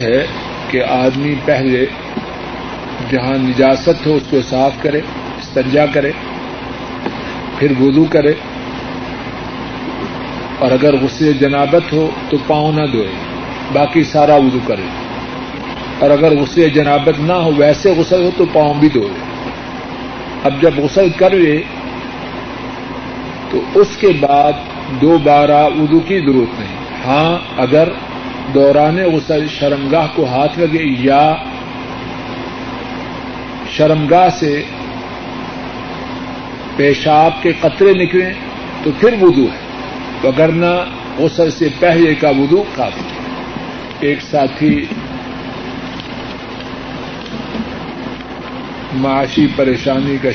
ہے کہ آدمی پہلے جہاں نجاست ہو اس کو صاف کرے استنجا کرے، پھر وضو کرے، اور اگر غصے جنابت ہو تو پاؤں نہ دھوئے، باقی سارا وضو کرے۔ اور اگر غصے جنابت نہ ہو، ویسے غسل ہو تو پاؤں بھی دھوئے۔ اب جب غسل کرے تو اس کے بعد دوبارہ وضو کی ضرورت نہیں۔ ہاں اگر دوران غسل شرمگاہ کو ہاتھ لگے یا شرمگاہ سے پیشاب کے قطرے نکلیں تو پھر وضو ہے۔ وگرنہ غسل سے پہلے کا وضو کافی ہے۔ ایک ساتھی معاشی پریشانی کا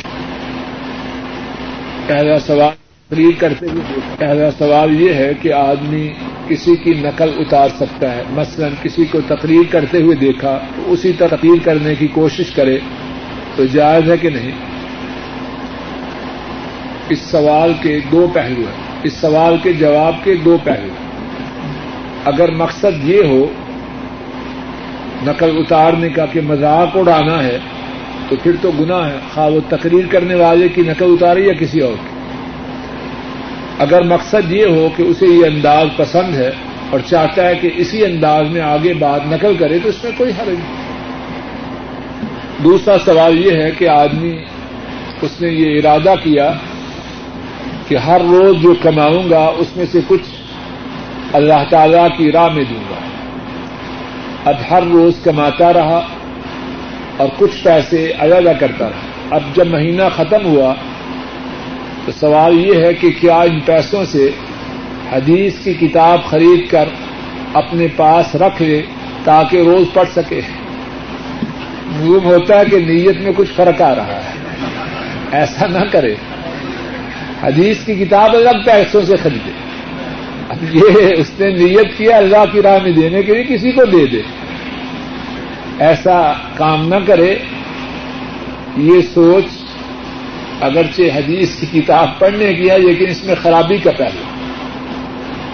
پہلا سوال تقریر کرتے ہوئے پہلا سوال یہ ہے کہ آدمی کسی کی نقل اتار سکتا ہے۔ مثلا کسی کو تقریر کرتے ہوئے دیکھا، تو اسی تقریر کرنے کی کوشش کرے، تو جائز ہے کہ نہیں؟ اس سوال کے دو پہلو ہیں۔ اس سوال کے جواب کے دو پہلو اگر مقصد یہ ہو، نقل اتارنے کا کہ مذاق اڑانا ہے، تو پھر تو گناہ ہے۔ خواہ وہ تقریر کرنے والے کی نقل اتارے یا کسی اور کی؟ اگر مقصد یہ ہو کہ اسے یہ انداز پسند ہے اور چاہتا ہے کہ اسی انداز میں آگے بات نقل کرے، تو اس میں کوئی حرج نہیں۔ دوسرا سوال یہ ہے کہ آدمی، اس نے یہ ارادہ کیا کہ ہر روز جو کماؤں گا، اس میں سے کچھ اللہ تعالی کی راہ میں دوں گا۔ اب ہر روز کماتا رہا اور کچھ پیسے ادا کرتا رہا۔ اب جب مہینہ ختم ہوا تو سوال یہ ہے کہ کیا ان پیسوں سے حدیث کی کتاب خرید کر اپنے پاس رکھ لے تاکہ روز پڑھ سکے؟ معلوم ہوتا ہے کہ نیت میں کچھ فرق آ رہا ہے۔ ایسا نہ کرے۔ حدیث کی کتاب الگ پیسوں سے خریدے۔ اب یہ اس نے نیت کیا اللہ کی راہ میں دینے کے لیے کسی کو دے دے۔ ایسا کام نہ کرے۔ یہ سوچ اگرچہ حدیث کی کتاب پڑھنے کی ہے، لیکن اس میں خرابی کا پہلو۔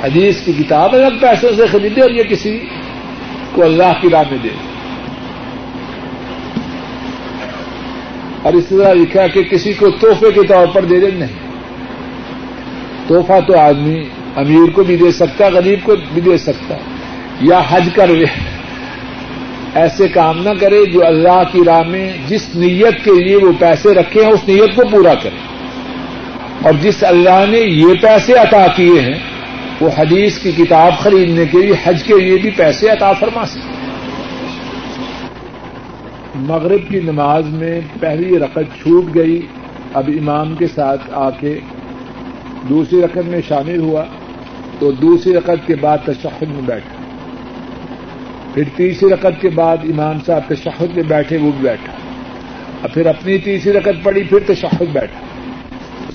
حدیث کی کتاب الگ پیسوں سے خریدے اور یہ کسی کو اللہ کی راہ میں دے۔ اور اس طرح لکھا کہ کسی کو تحفے کے طور پر دے دے، نہیں۔ تحفہ تو آدمی امیر کو بھی دے سکتا، غریب کو بھی دے سکتا، یا حج کر ایسے کام نہ کرے جو اللہ کی راہ میں جس نیت کے لیے وہ پیسے رکھے ہیں، اس نیت کو پورا کرے۔ اور جس اللہ نے یہ پیسے عطا کیے ہیں، وہ حدیث کی کتاب خریدنے کے لیے، حج کے لیے بھی پیسے عطا فرما سکتے مغرب کی نماز میں پہلی رقط چھوٹ گئی۔ اب امام کے ساتھ آ کے دوسری رقط میں شامل ہوا۔ تو دوسری رقط کے بعد تشہد میں بیٹھا۔ پھر تیسری رقط کے بعد امام صاحب تشہد میں بیٹھے، وہ بھی بیٹھا۔ اور پھر اپنی تیسری رقط پڑی پھر تشہد بیٹھا۔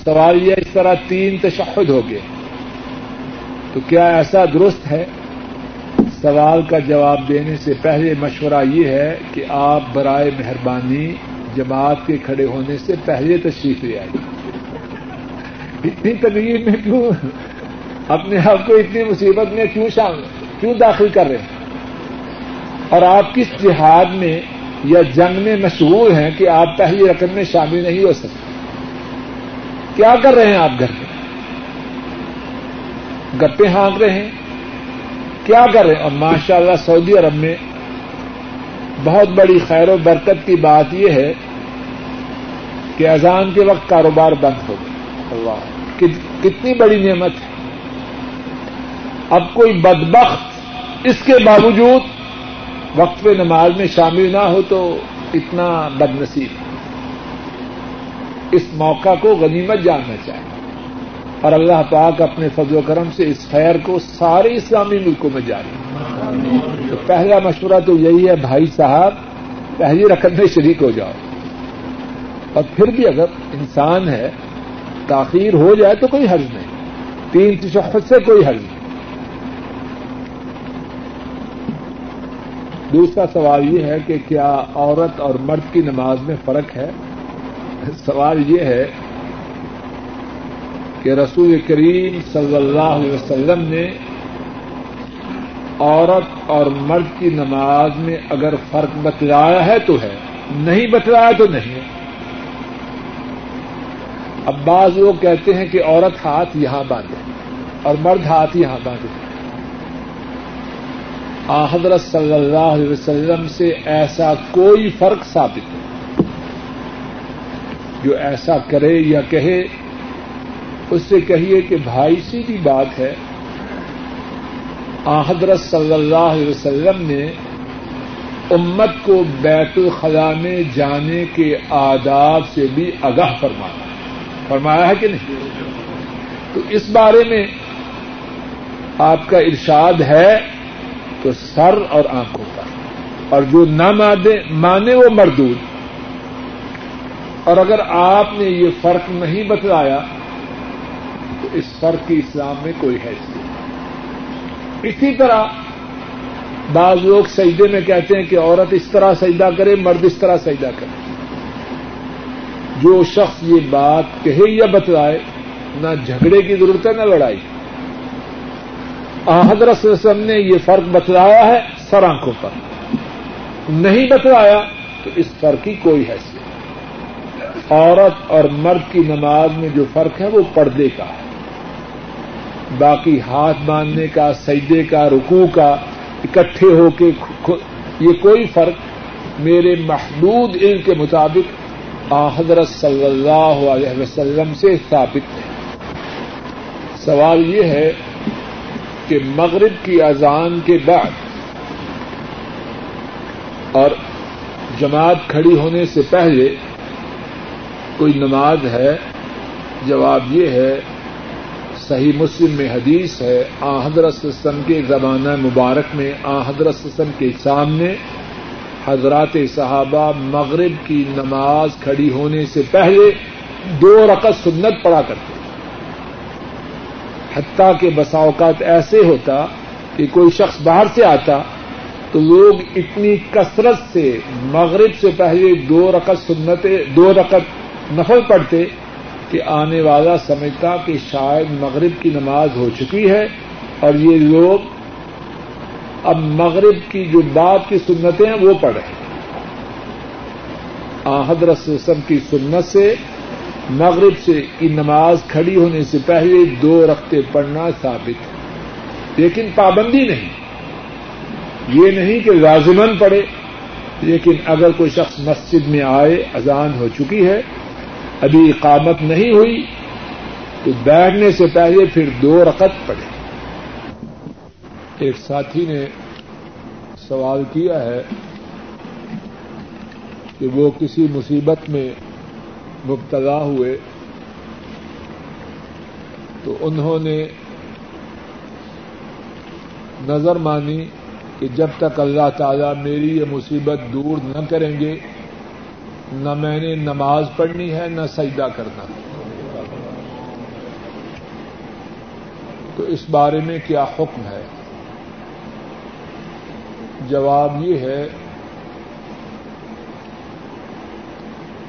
سوال یہ اس طرح تین تشہد ہو گئے۔ تو کیا ایسا درست ہے؟ سوال کا جواب دینے سے پہلے مشورہ یہ ہے کہ آپ برائے مہربانی جماعت کے کھڑے ہونے سے پہلے تشریف لے آئیے۔ اتنی تقریب میں کیوں؟ اپنے آپ کو اتنی مصیبت میں کیوں شامل؟ کیوں داخل کر رہے ہیں؟ اور آپ کس جہاد میں یا جنگ میں مشہور ہیں کہ آپ پہلی رقم میں شامل نہیں ہو سکتے؟ کیا کر رہے ہیں آپ گھر میں؟ گپے ہانک رہے ہیں؟ کیا کر رہے ہیں؟ اور ماشاء اللہ سعودی عرب میں بہت بڑی خیر و برکت کی بات یہ ہے کہ اذان کے وقت کاروبار بند ہو گیا اللہ۔ کتنی بڑی نعمت ہے۔ اب کوئی بدبخت اس کے باوجود وقت پہ نماز میں شامل نہ ہو تو اتنا بد نصیب اس موقع کو غنیمت جاننا چاہیے۔ اور اللہ پاک اپنے فضل و کرم سے اس خیر کو سارے اسلامی ملکوں میں جاری۔ تو پہلا مشورہ تو یہی ہے، بھائی صاحب، پہلی رقم میں شریک ہو جاؤ۔ اور پھر بھی اگر انسان ہے، تاخیر ہو جائے تو کوئی حرض نہیں۔ تین تشخص سے کوئی حرض نہیں۔ دوسرا سوال یہ ہے کہ کیا عورت اور مرد کی نماز میں فرق ہے؟ سوال یہ ہے کہ رسول کریم صلی اللہ علیہ وسلم نے عورت اور مرد کی نماز میں اگر فرق بتلایا ہے تو ہے، نہیں بتلایا تو نہیں اب بعض لوگ کہتے ہیں کہ عورت ہاتھ یہاں باندھے اور مرد ہاتھ یہاں باندھے۔ حضرت صلی اللہ علیہ وسلم سے ایسا کوئی فرق ثابت نہیں۔ جو ایسا کرے یا کہے، اس سے کہیے کہ بھائی سیدھی بات ہے۔ حضرت صلی اللہ علیہ وسلم نے امت کو بیت الخلاء میں جانے کے آداب سے بھی آگاہ فرمایا۔ فرمایا ہے کہ نہیں؟ تو اس بارے میں آپ کا ارشاد ہے تو سر اور آنکھوں کا اور جو نہ مانے وہ مردود۔ اور اگر آپ نے یہ فرق نہیں بتلایا، تو اس فرق کی اسلام میں کوئی حیثیت اسی طرح بعض لوگ سجدے میں کہتے ہیں کہ عورت اس طرح سجدہ کرے، مرد اس طرح سجدہ کرے۔ جو شخص یہ بات کہے یا بتلائے، نہ جھگڑے کی ضرورت ہے، نہ لڑائی۔ حضرت وسلم نے یہ فرق بتلایا ہے سر آنکھوں پر۔ نہیں بتلایا تو اس فرق کی کوئی حیثیت عورت اور مرد کی نماز میں جو فرق ہے وہ پردے کا ہے۔ باقی ہاتھ باندھنے کا، سجدے کا، رکوع کا، اکٹھے ہو کے یہ کوئی فرق میرے محدود علم کے مطابق حضرت صلی اللہ علیہ وسلم سے ثابت ہے۔ سوال یہ ہے کہ مغرب کی اذان کے بعد اور جماعت کھڑی ہونے سے پہلے کوئی نماز ہے؟ جواب یہ ہے، صحیح مسلم میں حدیث ہے، آ حضرت سسم کے زمانہ مبارک میں، آ حضرت سسم کے سامنے حضرات صحابہ مغرب کی نماز کھڑی ہونے سے پہلے دو رقط سنت پڑا کرتے۔ حتیٰ کے بساوقات ایسے ہوتا کہ کوئی شخص باہر سے آتا تو لوگ اتنی کثرت سے مغرب سے پہلے دو رقط سنتے دو رقط نفل پڑتے کہ آنے والا سمجھتا کہ شاید مغرب کی نماز ہو چکی ہے اور یہ لوگ اب مغرب کی جو بات کی سنتیں ہیں وہ پڑھ رہے حضرت سسم کی سنت سے مغرب سے کی نماز کھڑی ہونے سے پہلے دو رختے پڑھنا ثابت ہے۔ لیکن پابندی نہیں۔ یہ نہیں کہ لازمن پڑے لیکن اگر کوئی شخص مسجد میں آئے، اذان ہو چکی ہے، ابھی اقامت نہیں ہوئی، تو بیٹھنے سے پہلے پھر دو رقط پڑے ایک ساتھی نے سوال کیا ہے کہ وہ کسی مصیبت میں مبتلا ہوئے تو انہوں نے نظر مانی کہ جب تک اللہ تعالی میری یہ مصیبت دور نہ کریں گے، نہ میں نے نماز پڑھنی ہے، نہ سجدہ کرنا۔ تو اس بارے میں کیا حکم ہے؟ جواب یہ ہے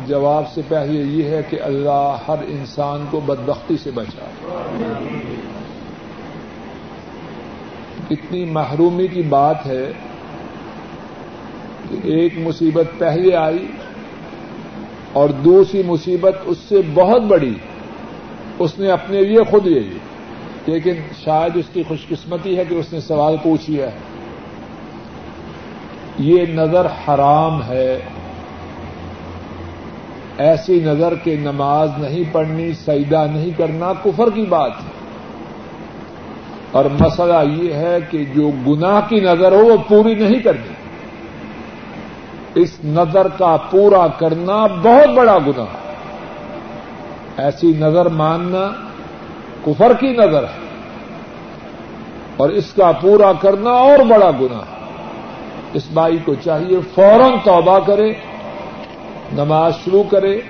جواب سے پہلے یہ ہے کہ اللہ ہر انسان کو بدبختی سے بچا اتنی محرومی کی بات ہے کہ ایک مصیبت پہلے آئی اور دوسری مصیبت اس سے بہت بڑی۔ اس نے اپنے لیے خود لے لی۔ لیکن شاید اس کی خوش قسمتی ہے کہ اس نے سوال پوچھ لیا ہے۔ یہ نظر حرام ہے۔ ایسی نظر کے نماز نہیں پڑھنی، سجدہ نہیں کرنا کفر کی بات ہے۔ اور مسئلہ یہ ہے کہ جو گناہ کی نظر ہو وہ پوری نہیں کرنی۔ اس نظر کا پورا کرنا بہت بڑا گناہ ایسی نظر ماننا کفر کی نظر ہے۔ اور اس کا پورا کرنا اور بڑا گناہ اس بائی کو چاہیے فوراً توبہ کرے۔ نماز شروع کرے،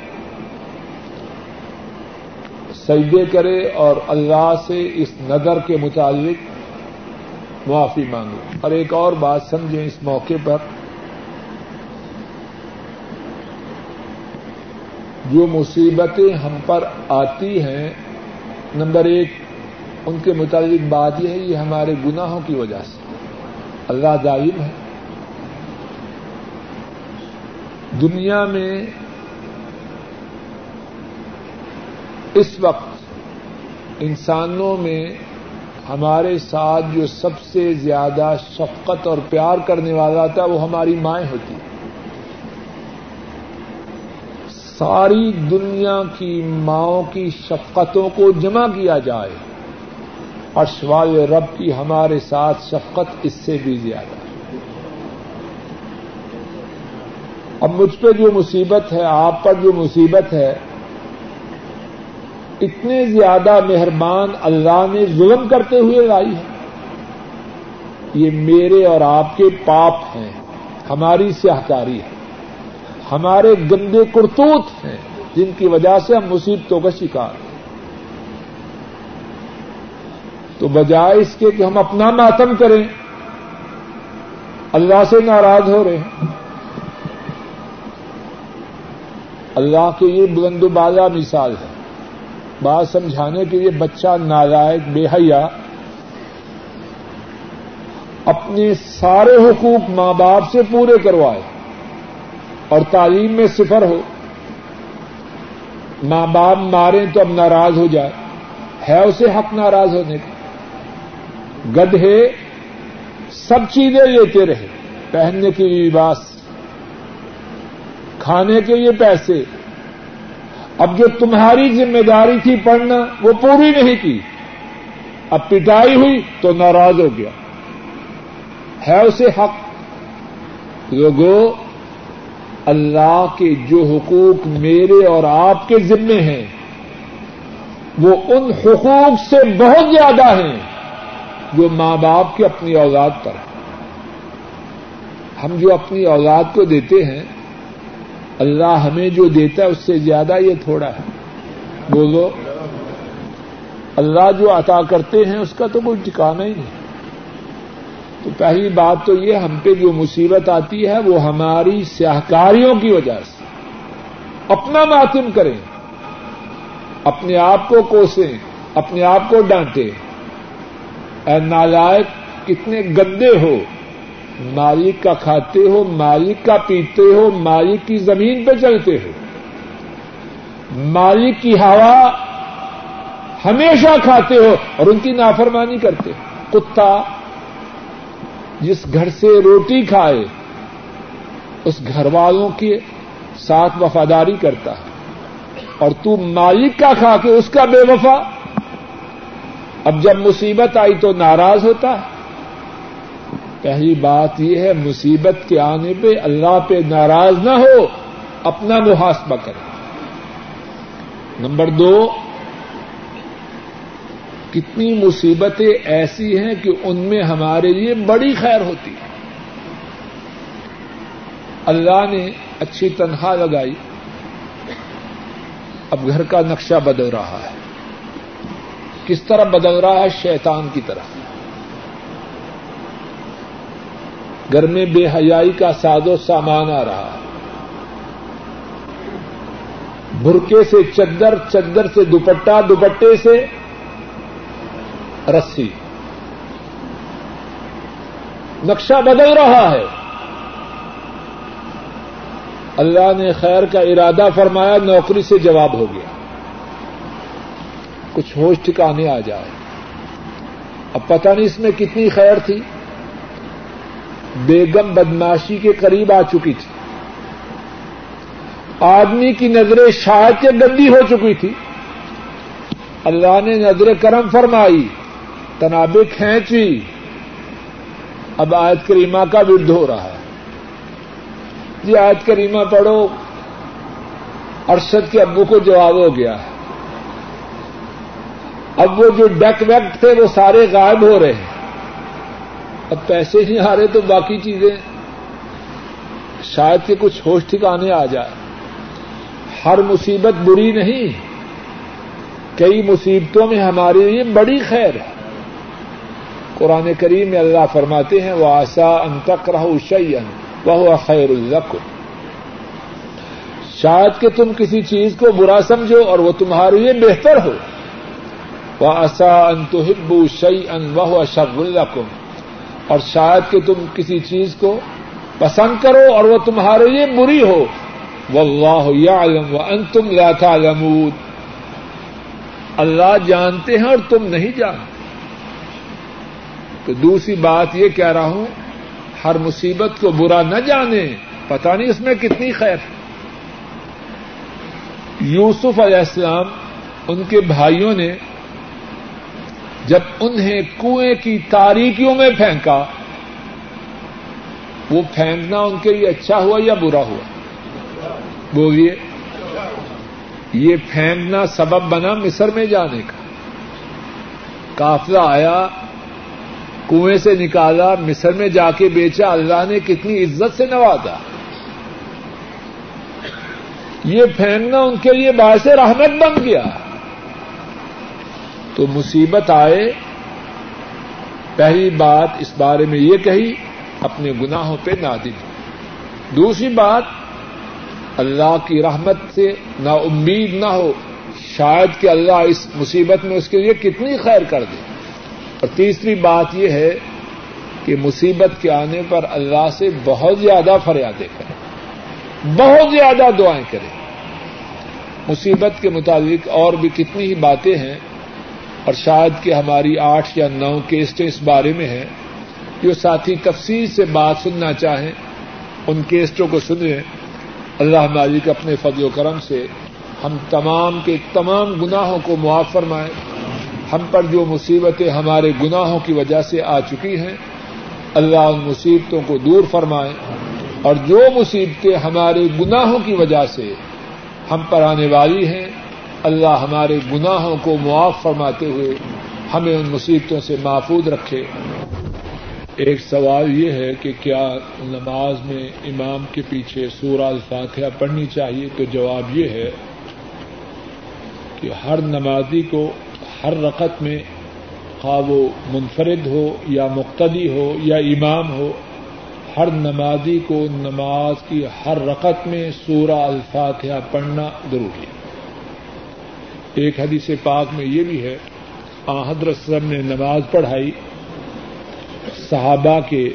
سجدے کرے اور اللہ سے اس نظر کے متعلق معافی مانگے۔ اور ایک اور بات سمجھیں اس موقع پر، جو مصیبتیں ہم پر آتی ہیں، نمبر ایک، ان کے متعلق بات یہ ہے، یہ ہمارے گناہوں کی وجہ سے۔ اللہ دائم ہے۔ دنیا میں اس وقت انسانوں میں ہمارے ساتھ جو سب سے زیادہ شفقت اور پیار کرنے والا تھا وہ ہماری مائیں ہوتی۔ ساری دنیا کی ماؤں کی شفقتوں کو جمع کیا جائے۔ اور شوال رب کی ہمارے ساتھ شفقت اس سے بھی زیادہ۔ اب مجھ پہ جو مصیبت ہے، آپ پر جو مصیبت ہے، اتنے زیادہ مہربان اللہ نے ظلم کرتے ہوئے لائی ہے۔ یہ میرے اور آپ کے پاپ ہیں، ہماری سیاہکاری ہے۔ ہمارے گندے کرتوت ہیں، جن کی وجہ سے ہم مصیبتوں کا شکار ہیں۔ تو بجائے اس کے کہ ہم اپنا ماتم کریں، اللہ سے ناراض ہو رہے ہیں۔ اللہ کے یہ بلند و بالا مثال ہے۔ بات سمجھانے کے لیے بچہ نالائق، بے حیا، اپنے سارے حقوق ماں باپ سے پورے کروائے اور تعلیم میں صفر ہو۔ ماں باپ مارے تو اب ناراض ہو جائے۔ ہے اسے حق ناراض ہونے کا۔ گدھے سب چیزیں لیتے رہے۔ پہننے کے لیے لباس۔ کھانے کے لیے پیسے۔ اب جو تمہاری ذمہ داری تھی پڑھنا، وہ پوری نہیں کی۔ اب پٹائی ہوئی تو ناراض ہو گیا۔ ہے اسے حق۔ لوگوں اللہ کے جو حقوق میرے اور آپ کے ذمے ہیں، وہ ان حقوق سے بہت زیادہ ہیں جو ماں باپ کے اپنی اولاد پر۔ ہم جو اپنی اولاد کو دیتے ہیں اللہ ہمیں جو دیتا ہے اس سے زیادہ یہ تھوڑا ہے۔ بولو۔ اللہ جو عطا کرتے ہیں اس کا تو کوئی ٹھکانا ہی نہیں۔ تو پہلی بات تو یہ ہم پہ جو مصیبت آتی ہے وہ ہماری سیاہکاریوں کی وجہ سے۔ اپنا ماتم کریں۔ اپنے آپ کو کوسیں۔ اپنے آپ کو ڈانٹیں۔ اے نالائق، کتنے گندے ہو۔ مالک کا کھاتے ہو، مالک کا پیتے ہو، مالک کی زمین پہ چلتے ہو۔ مالک کی ہوا ہمیشہ کھاتے ہو اور ان کی نافرمانی کرتے ہو۔ کتا جس گھر سے روٹی کھائے، اس گھر والوں کے ساتھ وفاداری کرتا ہے۔ اور تو مالک کا کھا کے اس کا بے وفا۔ اب جب مصیبت آئی تو ناراض ہوتا ہے۔ پہلی بات یہ ہے، مصیبت کے آنے پہ اللہ پہ ناراض نہ ہو، اپنا محاسبہ کرے نمبر دو، کتنی مصیبتیں ایسی ہیں کہ ان میں ہمارے لیے بڑی خیر ہوتی ہے۔ اللہ نے اچھی تنخواہ لگائی، اب گھر کا نقشہ بدل رہا ہے۔ کس طرح بدل رہا ہے؟ شیطان کی طرح۔ گھر میں بے حیائی کا ساز و سامان آ رہا ہے۔ برقے سے چدر چدر سے دوپٹہ، دوپٹے سے رسی۔ نقشہ بدل رہا ہے۔ اللہ نے خیر کا ارادہ فرمایا، نوکری سے جواب ہو گیا۔ کچھ ہوش ٹھکانے آ جائے۔ اب پتہ نہیں اس میں کتنی خیر تھی۔ بیگم بدماشی کے قریب آ چکی تھی۔ آدمی کی نظریں شاید کے گندی ہو چکی تھی۔ اللہ نے نظر کرم فرمائی تنابیں کھینچی۔ اب آیت کریمہ کا ورد ہو رہا ہے۔ جی آیت کریمہ پڑھو، ارشد کے ابو کو جواب ہو گیا ہے۔ اب وہ جو ڈیک ویک تھے، وہ سارے غائب ہو رہے ہیں۔ اب پیسے نہیں آ رہے تو باقی چیزیں شاید کہ کچھ ہوش ٹھکانے آ جائے۔ ہر مصیبت بری نہیں۔ کئی مصیبتوں میں ہمارے لیے بڑی خیر ہے۔ قرآن کریم میں اللہ فرماتے ہیں وہ آسا ان تک رہو شعین وہ خیر الزق شاید کہ تم کسی چیز کو برا سمجھو اور وہ تمہارے لیے بہتر ہو۔ وہ آسا ان تو ہبو شعی ان وہ شب القم اور شاید کہ تم کسی چیز کو پسند کرو اور وہ تمہارے لیے بری ہو۔ واللہ یعلم وانتم لا تعلمون۔ اللہ جانتے ہیں اور تم نہیں جانتے۔ تو دوسری بات یہ کہہ رہا ہوں، ہر مصیبت کو برا نہ جانے پتا نہیں اس میں کتنی خیر۔ ہے یوسف علیہ السلام، ان کے بھائیوں نے جب انہیں کنویں کی تاریکیوں میں پھینکا، وہ پھینکنا ان کے لیے اچھا ہوا یا برا ہوا؟ بولیے، یہ پھینکنا سبب بنا مصر میں جانے کا۔ قافلہ آیا، کنویں سے نکالا، مصر میں جا کے بیچا، اللہ نے کتنی عزت سے نوازا۔ یہ پھینکنا ان کے لیے باعث رحمت بن گیا۔ تو مصیبت آئے۔ پہلی بات اس بارے میں یہ کہی، اپنے گناہوں پہ نادم دوسری بات، اللہ کی رحمت سے نا امید نہ ہو، شاید کہ اللہ اس مصیبت میں اس کے لیے کتنی خیر کر دے۔ اور تیسری بات یہ ہے کہ مصیبت کے آنے پر اللہ سے بہت زیادہ فریادیں کریں۔ بہت زیادہ دعائیں کریں۔ مصیبت کے مطابق اور بھی کتنی ہی باتیں ہیں اور شاید کہ ہماری آٹھ یا نو کیسٹیں اس بارے میں ہیں، جو ساتھی تفصیل سے بات سننا چاہیں، ان کیسٹوں کو سنیں۔ اللہ مالک اپنے فضل و کرم سے ہم تمام کے تمام گناہوں کو معاف فرمائیں ہم پر جو مصیبتیں ہمارے گناہوں کی وجہ سے آ چکی ہیں، اللہ ان مصیبتوں کو دور فرمائے۔ اور جو مصیبتیں ہمارے گناہوں کی وجہ سے ہم پر آنے والی ہیں اللہ ہمارے گناہوں کو معاف فرماتے ہوئے ہمیں ان مصیبتوں سے محفوظ رکھے۔ ایک سوال یہ ہے کہ کیا نماز میں امام کے پیچھے سورہ الفاتحہ پڑھنی چاہیے؟ تو جواب یہ ہے کہ ہر نمازی کو ہر رقط میں خواہ وہ منفرد ہو یا مقتدی ہو یا امام ہو، ہر نمازی کو نماز کی ہر رقط میں سورہ الفاتحہ پڑھنا ضروری ہے۔ ایک حدیث پاک میں یہ بھی ہے حضرت وسلم نے نماز پڑھائی، صحابہ کے،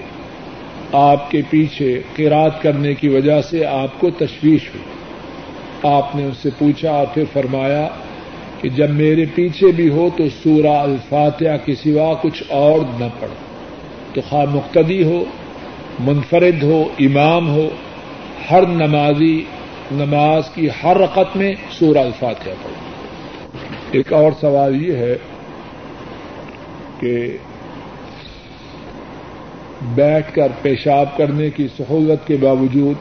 آپ کے پیچھے قرات کرنے کی وجہ سے آپ کو تشویش ہوئی۔ آپ نے ان سے پوچھا اور پھر فرمایا کہ جب میرے پیچھے بھی ہو تو سورہ الفاتحہ کے سوا کچھ اور نہ پڑھو۔ تو خواہ مقتدی ہو، منفرد ہو، امام ہو، ہر نمازی، نماز کی ہر رقط میں سورہ الفاتحہ پڑھو۔ ایک اور سوال یہ ہے کہ بیٹھ کر پیشاب کرنے کی سہولت کے باوجود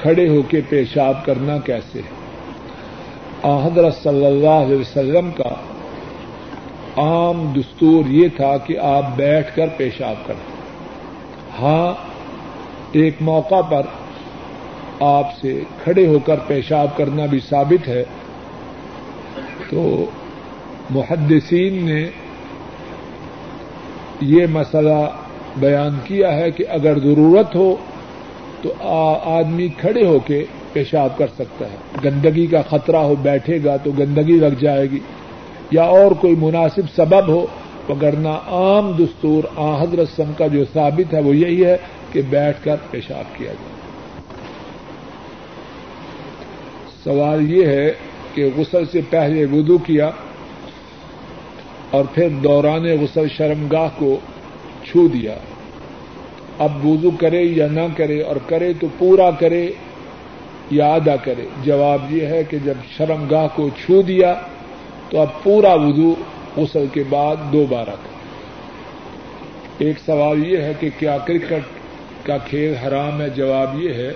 کھڑے ہو کے پیشاب کرنا کیسے ہے؟ حضرت صلی اللہ علیہ وسلم کا عام دستور یہ تھا کہ آپ بیٹھ کر پیشاب کریں۔ ہاں ایک موقع پر آپ سے کھڑے ہو کر پیشاب کرنا بھی ثابت ہے۔ تو محدثین نے یہ مسئلہ بیان کیا ہے کہ اگر ضرورت ہو تو آدمی کھڑے ہو کے پیشاب کر سکتا ہے۔ گندگی کا خطرہ ہو، بیٹھے گا تو گندگی لگ جائے گی۔ یا اور کوئی مناسب سبب ہو پگڑنا عام دستور آ حضرت سم کا جو ثابت ہے وہ یہی ہے کہ بیٹھ کر پیشاب کیا جائے۔ سوال یہ ہے کہ غسل سے پہلے وضو کیا اور پھر دوران غسل شرمگاہ کو چھو دیا۔ اب وضو کرے یا نہ کرے اور کرے تو پورا کرے یا ادا کرے۔ جواب یہ ہے کہ جب شرمگاہ کو چھو دیا تو اب پورا وضو غسل کے بعد دوبارہ کرے۔ ایک سوال یہ ہے کہ کیا کرکٹ کا کھیل حرام ہے؟ جواب یہ ہے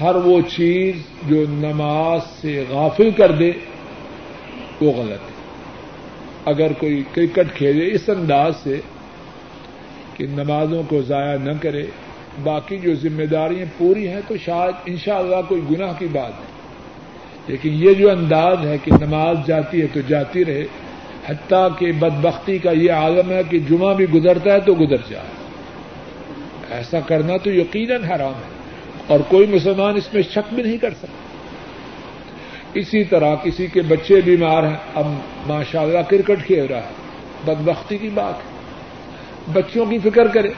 ہر وہ چیز جو نماز سے غافل کر دے، وہ غلط ہے۔ اگر کوئی کرکٹ کھیلے، اس انداز سے کہ نمازوں کو ضائع نہ کرے، باقی جو ذمہ داریاں پوری ہیں، تو شاید انشاءاللہ اللہ کوئی گناہ کی بات نہیں لیکن یہ جو انداز ہے کہ نماز جاتی ہے تو جاتی رہے، حتیٰ کہ بدبختی کا یہ عالم ہے کہ جمعہ بھی گزرتا ہے تو گزر جائے۔ ایسا کرنا تو یقیناً حرام ہے۔ اور کوئی مسلمان اس میں شک بھی نہیں کر سکتا۔ اسی طرح کسی کے بچے بیمار ہیں، اب ماشاء اللہ کرکٹ کھیل رہا ہے۔ بدبختی کی بات ہے۔ بچوں کی فکر کرے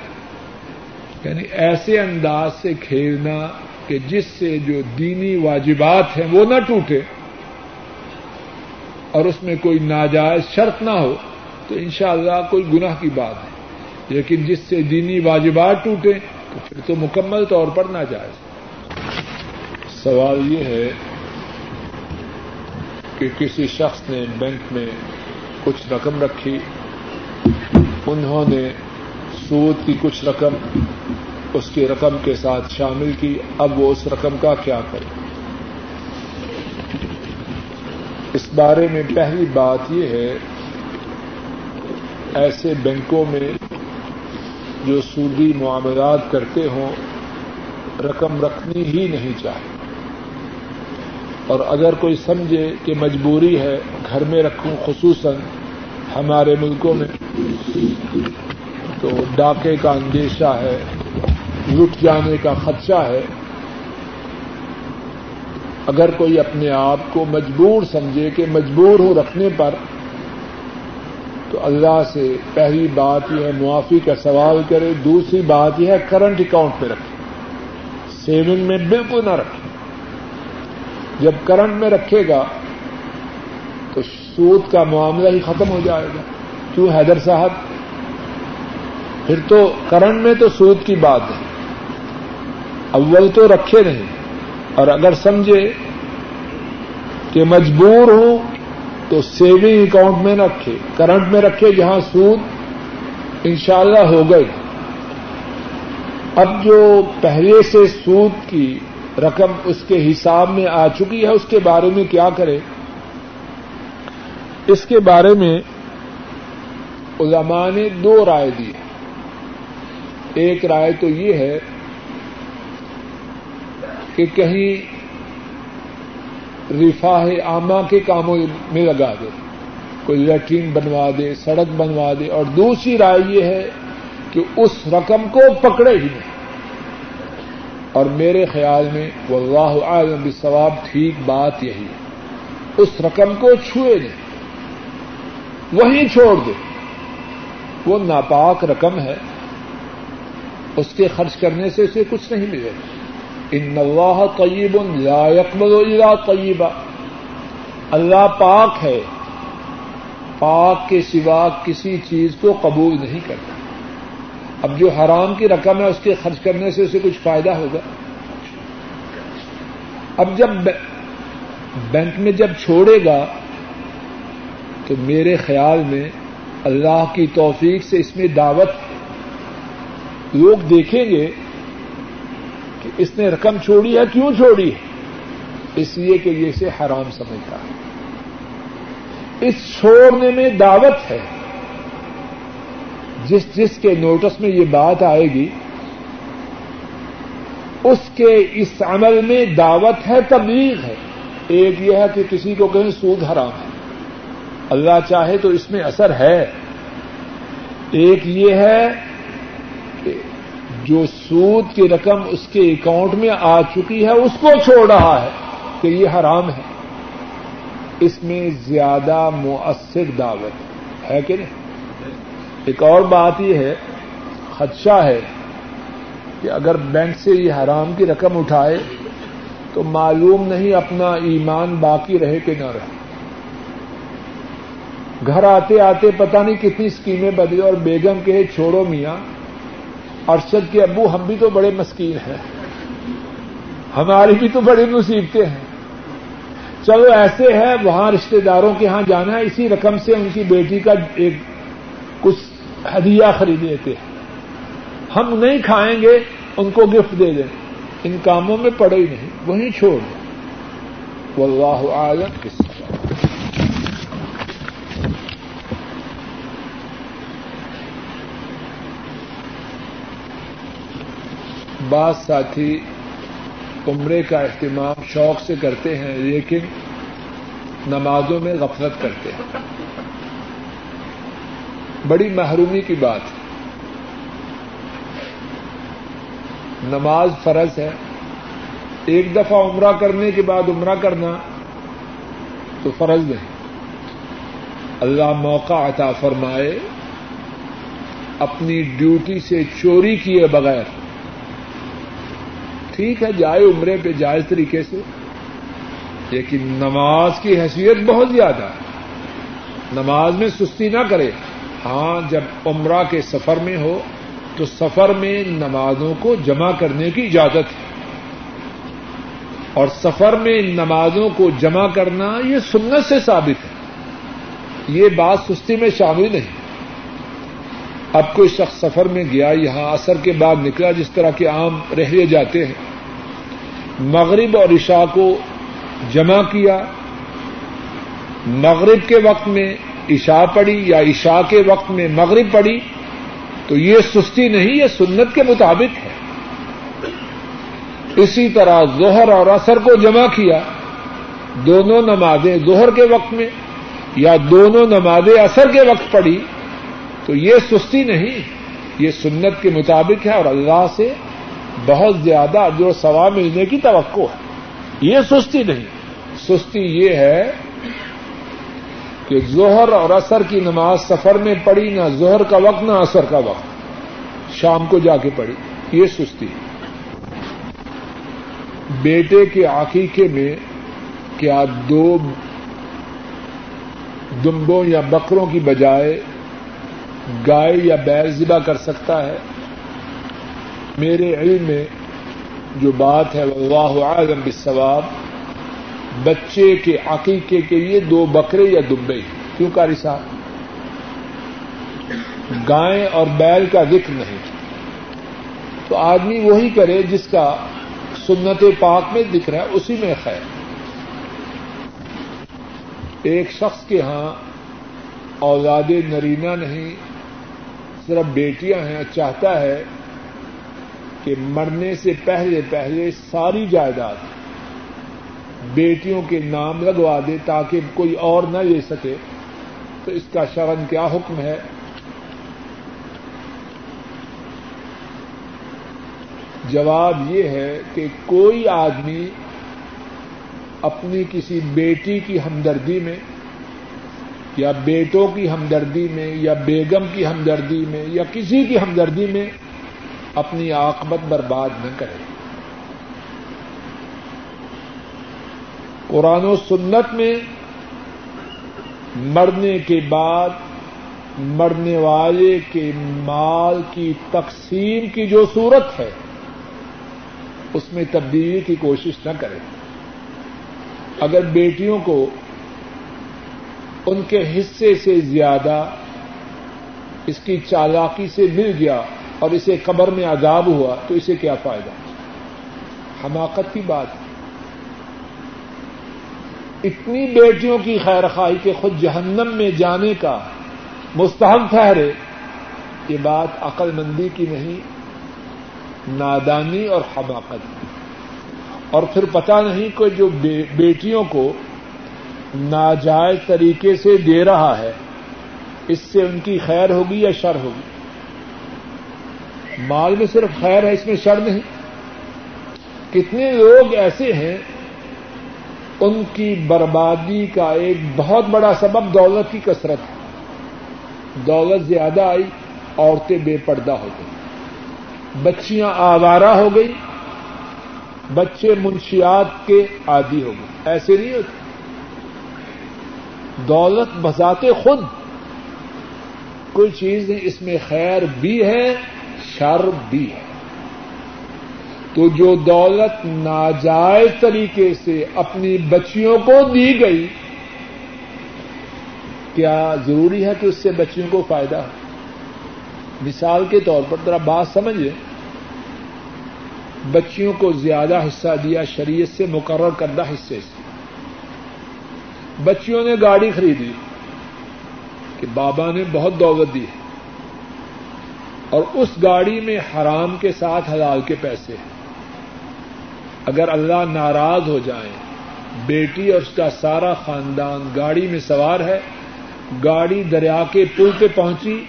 یعنی ایسے انداز سے کھیلنا کہ جس سے جو دینی واجبات ہیں وہ نہ ٹوٹے اور اس میں کوئی ناجائز شرط نہ ہو، تو انشاءاللہ کوئی گناہ کی بات ہے لیکن جس سے دینی واجبات ٹوٹے تو پھر تو مکمل طور پر ناجائز۔ سوال یہ ہے کہ کسی شخص نے بینک میں کچھ رقم رکھی، انہوں نے سود کی کچھ رقم، اس کی رقم کے ساتھ شامل کی، اب وہ اس رقم کا کیا کرے؟ اس بارے میں پہلی بات یہ ہے، ایسے بینکوں میں جو سودی معاملات کرتے ہوں، رقم رکھنی ہی نہیں چاہیے اور اگر کوئی سمجھے کہ مجبوری ہے، گھر میں رکھوں، خصوصاً ہمارے ملکوں میں، تو ڈاکے کا اندیشہ ہے، لٹ جانے کا خدشہ ہے۔ اگر کوئی اپنے آپ کو مجبور سمجھے کہ مجبور ہو رکھنے پر تو اللہ سے پہلی بات یہ ہے معافی کا سوال کرے، دوسری بات یہ ہے کرنٹ اکاؤنٹ پہ رکھے۔ سیونگ میں بالکل نہ رکھے۔ جب کرنٹ میں رکھے گا تو سود کا معاملہ ہی ختم ہو جائے گا۔ کیوں حیدر صاحب؟ پھر تو کرنٹ میں تو سود کی بات ہے۔ اول تو رکھے نہیں۔ اور اگر سمجھے کہ مجبور ہوں تو سیونگ اکاؤنٹ میں رکھے کرنٹ میں رکھے جہاں سود انشاءاللہ ہو گئے اب جو پہلے سے سود کی رقم اس کے حساب میں آ چکی ہے، اس کے بارے میں کیا کرے؟ اس کے بارے میں علماء نے دو رائے دی ایک رائے تو یہ ہے کہ کہیں رفاہ عامہ کے کاموں میں لگا دے، کوئی لیٹرین بنوا دے، سڑک بنوا دے، اور دوسری رائے یہ ہے کہ اس رقم کو پکڑے ہی نہیں۔ اور میرے خیال میں واللہ عالم ثواب ٹھیک بات یہی ہے۔ اس رقم کو چھوئے نہیں، وہیں چھوڑ دے۔ وہ ناپاک رقم ہے، اس کے خرچ کرنے سے اسے کچھ نہیں ملے۔ گا ان اللہ طیب لا يقبل الا طیبا اللہ پاک ہے۔ پاک کے سوا کسی چیز کو قبول نہیں کرتا۔ اب جو حرام کی رقم ہے اس کے خرچ کرنے سے اسے کچھ فائدہ ہوگا۔ اب جب بینک میں جب چھوڑے گا، تو میرے خیال میں اللہ کی توفیق سے اس میں دعوت لوگ دیکھیں گے۔ کہ اس نے رقم چھوڑی ہے، کیوں چھوڑی؟ ہے اس لیے کہ یہ اسے حرام سمجھتا ہے۔ اس چھوڑنے میں دعوت ہے۔ جس جس کے نوٹس میں یہ بات آئے گی، اس کے اس عمل میں دعوت ہے، تبلیغ ہے۔ ایک یہ ہے کہ کسی کو کہیں سود حرام ہے۔ اللہ چاہے تو اس میں اثر ہے۔ ایک یہ ہے جو سود کی رقم اس کے اکاؤنٹ میں آ چکی ہے، اس کو چھوڑ رہا ہے کہ یہ حرام ہے۔ اس میں زیادہ مؤثر دعوت ہے کہ نہیں؟ ایک اور بات یہ ہے، خدشہ ہے کہ اگر بینک سے یہ حرام کی رقم اٹھائے تو معلوم نہیں اپنا ایمان باقی رہے کہ نہ رہے۔ گھر آتے آتے پتہ نہیں کتنی اسکیمیں بدلے اور بیگم کے چھوڑو میاں ارشد کے ابو ہم بھی تو بڑے مسکین ہیں۔ ہماری بھی تو بڑی مصیبتیں ہیں۔ چلو ایسے ہے، وہاں رشتے داروں کے ہاں جانا ہے، اسی رقم سے ان کی بیٹی کا ایک کچھ ہدیہ خرید لیتے ہیں ہم نہیں کھائیں گے، ان کو گفٹ دے دیں۔ ان کاموں میں پڑے ہی نہیں، وہیں چھوڑ دیں۔ واللہ عالم کس بعض ساتھی عمرے کا اہتمام شوق سے کرتے ہیں، لیکن نمازوں میں غفلت کرتے ہیں۔ بڑی محرومی کی بات۔ ہے نماز فرض ہے۔ ایک دفعہ عمرہ کرنے کے بعد عمرہ کرنا تو فرض نہیں۔ اللہ موقع عطا فرمائے، اپنی ڈیوٹی سے چوری کیے بغیر۔ ٹھیک ہے، جائے عمرے پہ جائز طریقے سے۔ لیکن نماز کی حیثیت بہت زیادہ ہے۔ نماز میں سستی نہ کرے۔ ہاں جب عمرہ کے سفر میں ہو، تو سفر میں نمازوں کو جمع کرنے کی اجازت ہے۔ اور سفر میں نمازوں کو جمع کرنا یہ سنت سے ثابت ہے۔ یہ بات سستی میں شامل نہیں۔ اب کوئی شخص سفر میں گیا، یہاں اثر کے بعد نکلا جس طرح کے عام رہے جاتے ہیں۔ مغرب اور عشاء کو جمع کیا۔ مغرب کے وقت میں عشاء پڑی یا عشاء کے وقت میں مغرب پڑی، تو یہ سستی نہیں، یہ سنت کے مطابق ہے۔ اسی طرح ظہر اور اثر کو جمع کیا۔ دونوں نمازیں ظہر کے وقت میں یا دونوں نمازیں اثر کے وقت پڑی۔ تو یہ سستی نہیں، یہ سنت کے مطابق ہے اور اللہ سے بہت زیادہ جو سوا ملنے کی توقع ہے۔ یہ سستی نہیں، سستی یہ ہے کہ ظہر اور اثر کی نماز سفر میں پڑی، نہ ظہر کا وقت، نہ اثر کا وقت۔ شام کو جا کے پڑی یہ سستی بیٹے کے عقیقے میں کیا دو دمبوں یا بکروں کی بجائے گائے یا بیل ذبح کر سکتا ہے۔ میرے علم میں جو بات ہے اللہ عالم بالثواب بچے کے عقیقے کے لیے دو بکرے یا دمبے کیوں کاری صاحب؟ گائے اور بیل کا ذکر نہیں۔ تو آدمی وہی کرے جس کا سنت پاک میں دکھ رہا ہے، اسی میں خیر۔ ایک شخص کے ہاں اولاد نرینا نہیں صرف بیٹیاں ہیں، چاہتا ہے کہ مرنے سے پہلے پہلے ساری جائیداد بیٹیوں کے نام لگوا دے تاکہ کوئی اور نہ لے سکے۔ تو اس کا شرن کیا حکم ہے؟ جواب یہ ہے کہ کوئی آدمی اپنی کسی بیٹی کی ہمدردی میں یا بیٹوں کی ہمدردی میں، یا بیگم کی ہمدردی میں، یا کسی کی ہمدردی میں اپنی آکمت برباد نہ کرے۔ قرآن و سنت میں مرنے کے بعد، مرنے والے کے مال کی تقسیم کی جو صورت ہے، اس میں تبدیلی کی کوشش نہ کرے۔ اگر بیٹیوں کو ان کے حصے سے زیادہ اس کی چالاکی سے مل گیا اور اسے قبر میں عذاب ہوا، تو اسے کیا فائدہ؟ حماقت کی بات اتنی بیٹیوں کی خیر خائی کے خود جہنم میں جانے کا مستحب ٹھہرے، یہ بات عقل مندی کی نہیں، نادانی اور حماقت اور پھر پتا نہیں کہ جو بیٹیوں کو ناجائز طریقے سے دے رہا ہے۔ اس سے ان کی خیر ہوگی یا شر ہوگی؟ مال میں صرف خیر ہے، اس میں شر نہیں۔ کتنے لوگ ایسے ہیں، ان کی بربادی کا ایک بہت بڑا سبب دولت کی کثرت ہے۔ دولت زیادہ آئی، عورتیں بے پردہ ہو گئی بچیاں آوارہ ہو گئی بچے منشیات کے عادی ہو گئے۔ ایسے نہیں ہوتے۔ دولت بذات خود۔ کوئی چیز نہیں، اس میں خیر بھی ہے، شر بھی ہے۔ تو جو دولت ناجائز طریقے سے اپنی بچیوں کو دی گئی، کیا ضروری ہے کہ اس سے بچیوں کو فائدہ ہو؟ مثال کے طور پر ذرا بات سمجھے بچیوں کو زیادہ حصہ دیا شریعت سے، مقرر کردہ حصے سے۔ بچیوں نے گاڑی خریدی کہ بابا نے بہت دولت دی اور اس گاڑی میں حرام کے ساتھ حلال کے پیسے اگر اللہ ناراض ہو جائے، بیٹی اور اس کا سارا خاندان گاڑی میں سوار ہے، گاڑی دریا کے پل پہ پہنچی،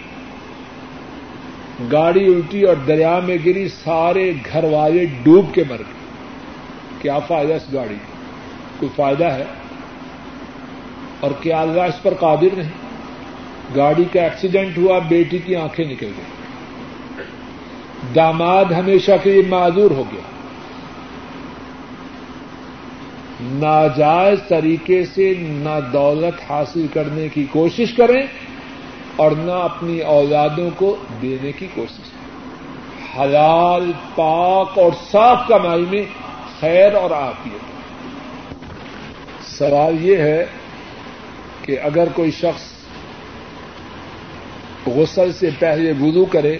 گاڑی الٹی اور دریا میں گری، سارے گھر والے ڈوب کے مر گئے۔ کیا فائدہ اس گاڑی؟ کا کوئی فائدہ ہے؟ اور کیا اللہ اس پر قادر نہیں؟ گاڑی کا ایکسیڈنٹ ہوا، بیٹی کی آنکھیں نکل گئی داماد ہمیشہ کے لیے معذور ہو گیا۔ ناجائز طریقے سے نہ دولت حاصل کرنے کی کوشش کریں اور نہ اپنی اولادوں کو دینے کی کوشش کریں۔ حلال، پاک اور صاف کمائی میں خیر اور آفیت سوال یہ ہے کہ اگر کوئی شخص غسل سے پہلے وضو کرے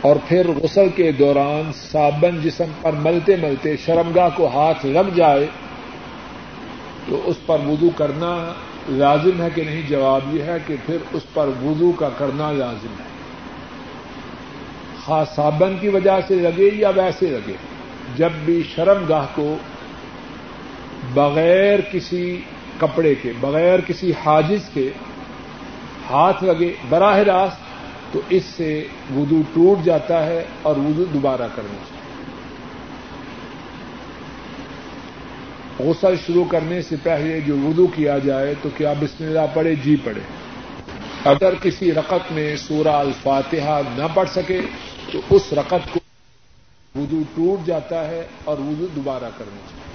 اور پھر غسل کے دوران صابن جسم پر ملتے ملتے شرمگاہ کو ہاتھ لگ جائے تو اس پر وضو کرنا لازم ہے کہ نہیں؟ جواب یہ ہے کہ پھر اس پر وضو کا کرنا لازم ہے۔ خاص صابن کی وجہ سے لگے یا ویسے لگے؟ جب بھی شرم گاہ کو بغیر کسی کپڑے کے بغیر کسی حاجز کے ہاتھ لگے براہ راست، تو اس سے وضو ٹوٹ جاتا ہے اور وضو دوبارہ کرنا چاہیے۔ غسل شروع کرنے سے پہلے جو وضو کیا جائے تو کیا بسم اللہ پڑھے؟ جی پڑھے۔ اگر کسی رقط میں سورہ الفاتحہ نہ پڑھ سکے، تو اس رقط کو وضو ٹوٹ جاتا ہے اور وضو دوبارہ کرنا چاہیے۔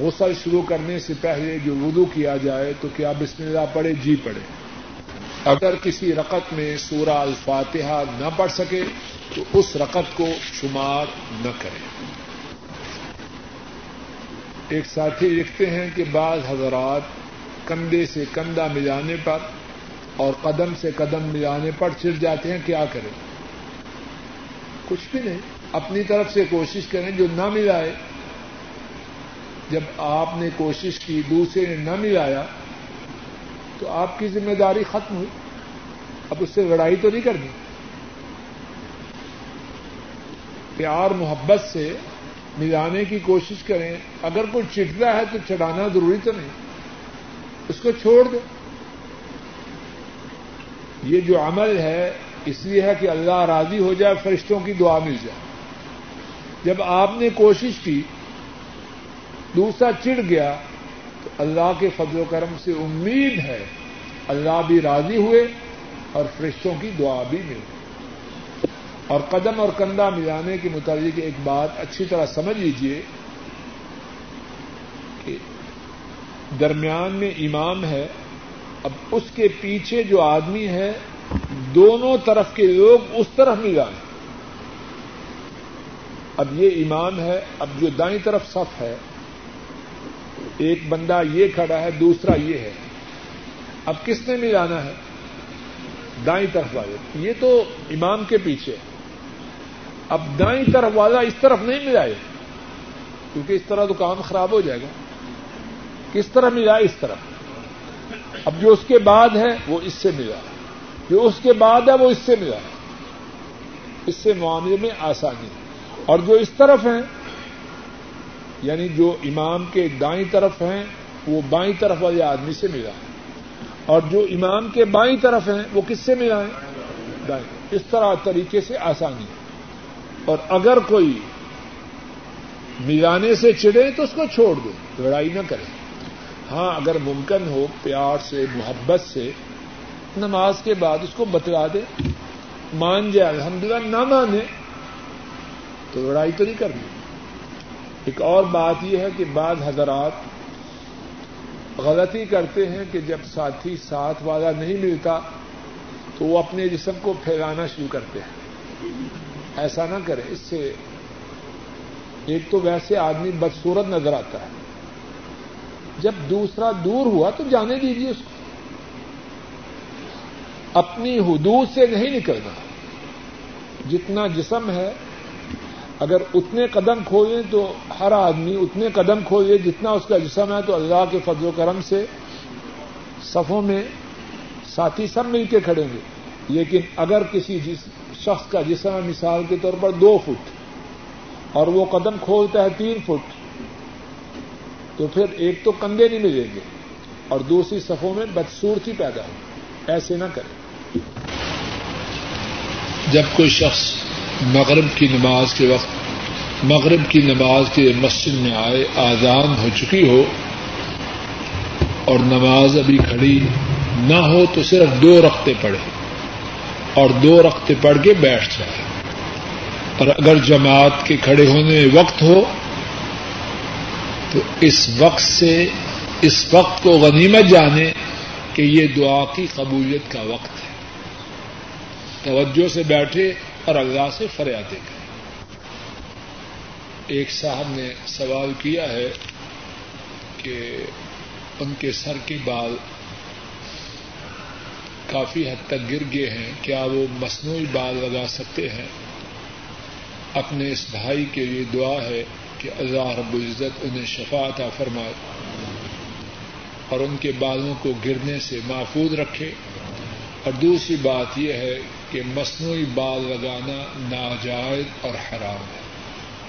غسل شروع کرنے سے پہلے جو وضو کیا جائے تو کیا بسم اللہ پڑھے؟ جی پڑھے۔ اگر کسی رقط میں سورہ الفاتحہ نہ پڑھ سکے تو اس رقط کو شمار نہ کرے۔ ایک ساتھی لکھتے ہیں کہ بعض حضرات کندھے سے کندھا ملانے پر اور قدم سے قدم ملانے پر چڑ جاتے ہیں، کیا کریں؟ کچھ بھی نہیں۔ اپنی طرف سے کوشش کریں جو نہ ملائے جب آپ نے کوشش کی، دوسرے نے نہ ملایا، تو آپ کی ذمہ داری ختم ہوئی۔ اب اس سے لڑائی تو نہیں کرنی۔ پیار، محبت سے ملانے کی کوشش کریں۔ اگر کوئی چٹتا ہے تو چڑھانا ضروری تو نہیں۔ اس کو چھوڑ دیں۔ یہ جو عمل ہے، اس لیے ہے کہ اللہ راضی ہو جائے، فرشتوں کی دعا مل جائے۔ جب آپ نے کوشش کی دوسرا چڑ گیا، تو اللہ کے فضل و کرم سے امید ہے اللہ بھی راضی ہوئے اور فرشتوں کی دعا بھی ملی۔ اور قدم اور کندھا ملانے کے متعلق ایک بات اچھی طرح سمجھ لیجیے کہ درمیان میں امام ہے، اب اس کے پیچھے جو آدمی ہے، دونوں طرف کے لوگ اس طرف ملائیں اب یہ امام ہے، اب جو دائیں طرف صف ہے ایک بندہ یہ کھڑا ہے، دوسرا یہ ہے۔ اب کس نے ملانا ہے؟ دائیں طرف والے۔ یہ تو امام کے پیچھے ہے۔ اب دائیں طرف والا اس طرف نہیں ملائے۔ کیونکہ اس طرح تو کام خراب ہو جائے گا۔ کس طرح ملا اس طرح۔ اب جو اس کے بعد ہے، وہ اس سے ملا۔ جو اس کے بعد ہے، وہ اس سے ملا۔ اس سے معاملے میں آسانی۔ اور جو اس طرف ہیں یعنی جو امام کے دائیں طرف ہیں، وہ بائیں طرف والے آدمی سے ملا ہے۔ اور جو امام کے بائیں طرف ہیں، وہ کس سے ملا ہے؟ دائیں۔ اس طرح طریقے سے آسانی۔ اور اگر کوئی ملانے سے چڑے تو اس کو چھوڑ دو لڑائی نہ کرے۔ ہاں اگر ممکن ہو پیار سے، محبت سے نماز کے بعد اس کو بتلا دے۔ مان جائے، الحمدللہ نہ مانے تو لڑائی تو نہیں کرنی۔ ایک اور بات یہ ہے کہ بعض حضرات غلطی کرتے ہیں کہ جب ساتھی ساتھ والا نہیں ملتا تو وہ اپنے جسم کو پھیلانا شروع کرتے ہیں۔ ایسا نہ کریں۔ اس سے ایک تو ویسے آدمی بدسورت نظر آتا ہے۔ جب دوسرا دور ہوا تو جانے دیجیے اس کو۔ اپنی حدود سے نہیں نکلنا۔ جتنا جسم ہے اگر اتنے قدم کھولیں تو ہر آدمی اتنے قدم کھولے جتنا اس کا جسم ہے تو اللہ کے فضل و کرم سے صفوں میں ساتھی سب مل کے کھڑیں گے۔ لیکن اگر کسی شخص کا جسم ہے، مثال کے طور پر دو فٹ اور وہ قدم کھولتا ہے تین فٹ، تو پھر ایک تو کندھے نہیں ملیں گے اور دوسری صفوں میں بدسورتی پیدا ہو ایسے نہ کریں۔ جب کوئی شخص مغرب کی نماز کے وقت، مغرب کی نماز کے مسجد میں آئے، آزان ہو چکی ہو اور نماز ابھی کھڑی نہ ہو تو صرف دو رختے پڑے اور دو رختے پڑھ کے بیٹھ جائے۔ اور اگر جماعت کے کھڑے ہونے میں وقت ہو تو اس وقت سے، اس وقت کو غنیمت جانے کہ یہ دعا کی قبولیت کا وقت ہے۔ توجہ سے بیٹھے اور اللہ سے فریادیں کریں۔ ایک صاحب نے سوال کیا ہے کہ ان کے سر کے بال کافی حد تک گر گئے ہیں، کیا وہ مصنوعی بال لگا سکتے ہیں؟ اپنے اس بھائی کے لیے دعا ہے کہ اللہ رب العزت انہیں شفا عطا فرمائے اور ان کے بالوں کو گرنے سے محفوظ رکھے۔ اور دوسری بات یہ ہے کہ مصنوعی بال لگانا ناجائز اور حرام ہے۔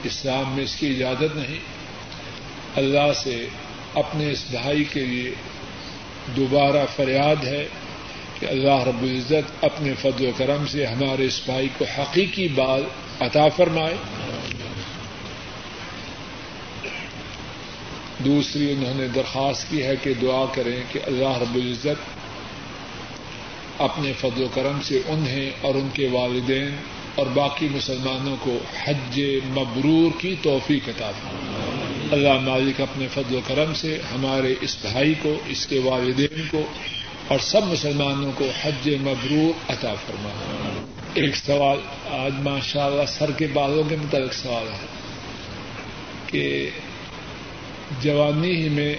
اسلام میں اس کی اجازت نہیں۔ اللہ سے اپنے اس بھائی کے لیے دوبارہ فریاد ہے کہ اللہ رب العزت اپنے فضل و کرم سے ہمارے اس بھائی کو حقیقی بال عطا فرمائے۔ دوسری انہوں نے درخواست کی ہے کہ دعا کریں کہ اللہ رب العزت اپنے فضل و کرم سے انہیں اور ان کے والدین اور باقی مسلمانوں کو حج مبرور کی توفیق عطا فرمائے۔ اللہ مالک اپنے فضل و کرم سے ہمارے اس بھائی کو، اس کے والدین کو اور سب مسلمانوں کو حج مبرور عطا فرمائے۔ ایک سوال، آج ماشاء اللہ سر کے بالوں کے متعلق سوال ہے کہ جوانی ہی میں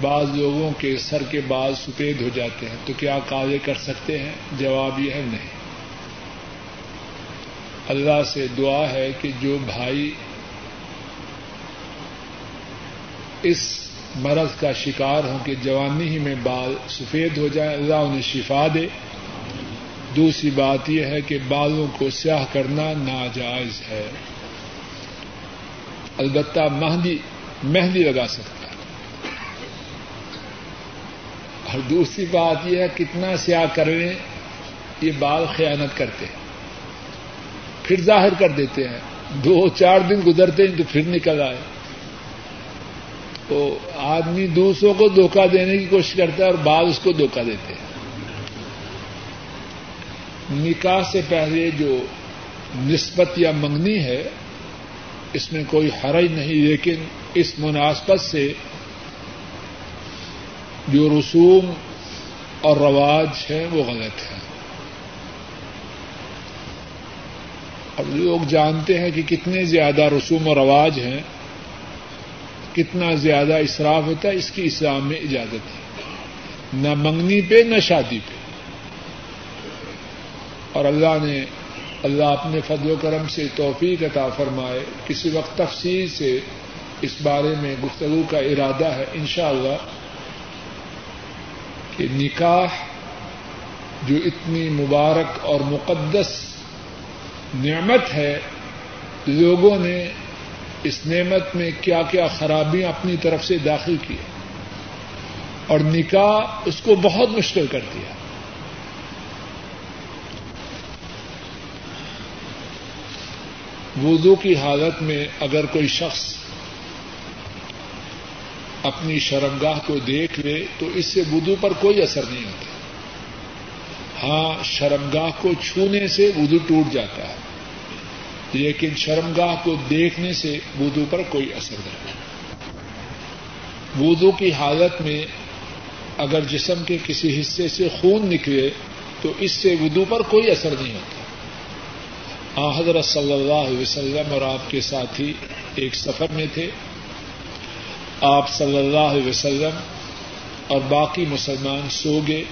بعض لوگوں کے سر کے بال سفید ہو جاتے ہیں تو کیا کالے کر سکتے ہیں؟ جواب یہ ہے نہیں۔ اللہ سے دعا ہے کہ جو بھائی اس مرض کا شکار ہوں کہ جوانی ہی میں بال سفید ہو جائے، اللہ انہیں شفا دے۔ دوسری بات یہ ہے کہ بالوں کو سیاہ کرنا ناجائز ہے۔ البتہ مہندی مہندی لگا سکتا ہے اور دوسری بات یہ ہے کتنا سیاہ کریں یہ بال خیانت کرتے ہیں۔ پھر ظاہر کر دیتے ہیں۔ دو چار دن گزرتے ہیں تو پھر نکل آئے۔ تو آدمی دوسروں کو دھوکہ دینے کی کوشش کرتا ہے اور بعض اس کو دھوکہ دیتے ہیں۔ نکاح سے پہلے جو نسبت یا منگنی ہے، اس میں کوئی حرج نہیں، لیکن اس مناسبت سے جو رسوم اور رواج ہیں وہ غلط ہیں۔ اور لوگ جانتے ہیں کہ کتنے زیادہ رسوم و رواج ہیں، کتنا زیادہ اصراف ہوتا ہے، اس کی اسلام میں اجازت ہے۔ نہ منگنی پہ، نہ شادی پہ۔ اور اللہ نے، اللہ اپنے فضل و کرم سے توفیق عطا فرمائے۔ کسی وقت تفصیل سے اس بارے میں گفتگو کا ارادہ ہے، انشاءاللہ کہ نکاح جو اتنی مبارک اور مقدس نعمت ہے، لوگوں نے اس نعمت میں کیا کیا خرابیاں اپنی طرف سے داخل کی اور نکاح اس کو بہت مشکل کر دیا۔ وضو کی حالت میں اگر کوئی شخص اپنی شرمگاہ کو دیکھ لے تو اس سے وضو پر کوئی اثر نہیں ہوتا۔ ہاں شرمگاہ کو چھونے سے وضو ٹوٹ جاتا ہے، لیکن شرمگاہ کو دیکھنے سے وضو پر کوئی اثر نہیں۔ وضو کی حالت میں اگر جسم کے کسی حصے سے خون نکلے تو اس سے وضو پر کوئی اثر نہیں ہوتا۔ حضرت صلی اللہ علیہ وسلم اور آپ کے ساتھی ایک سفر میں تھے۔ آپ صلی اللہ علیہ وسلم اور باقی مسلمان سو گئے۔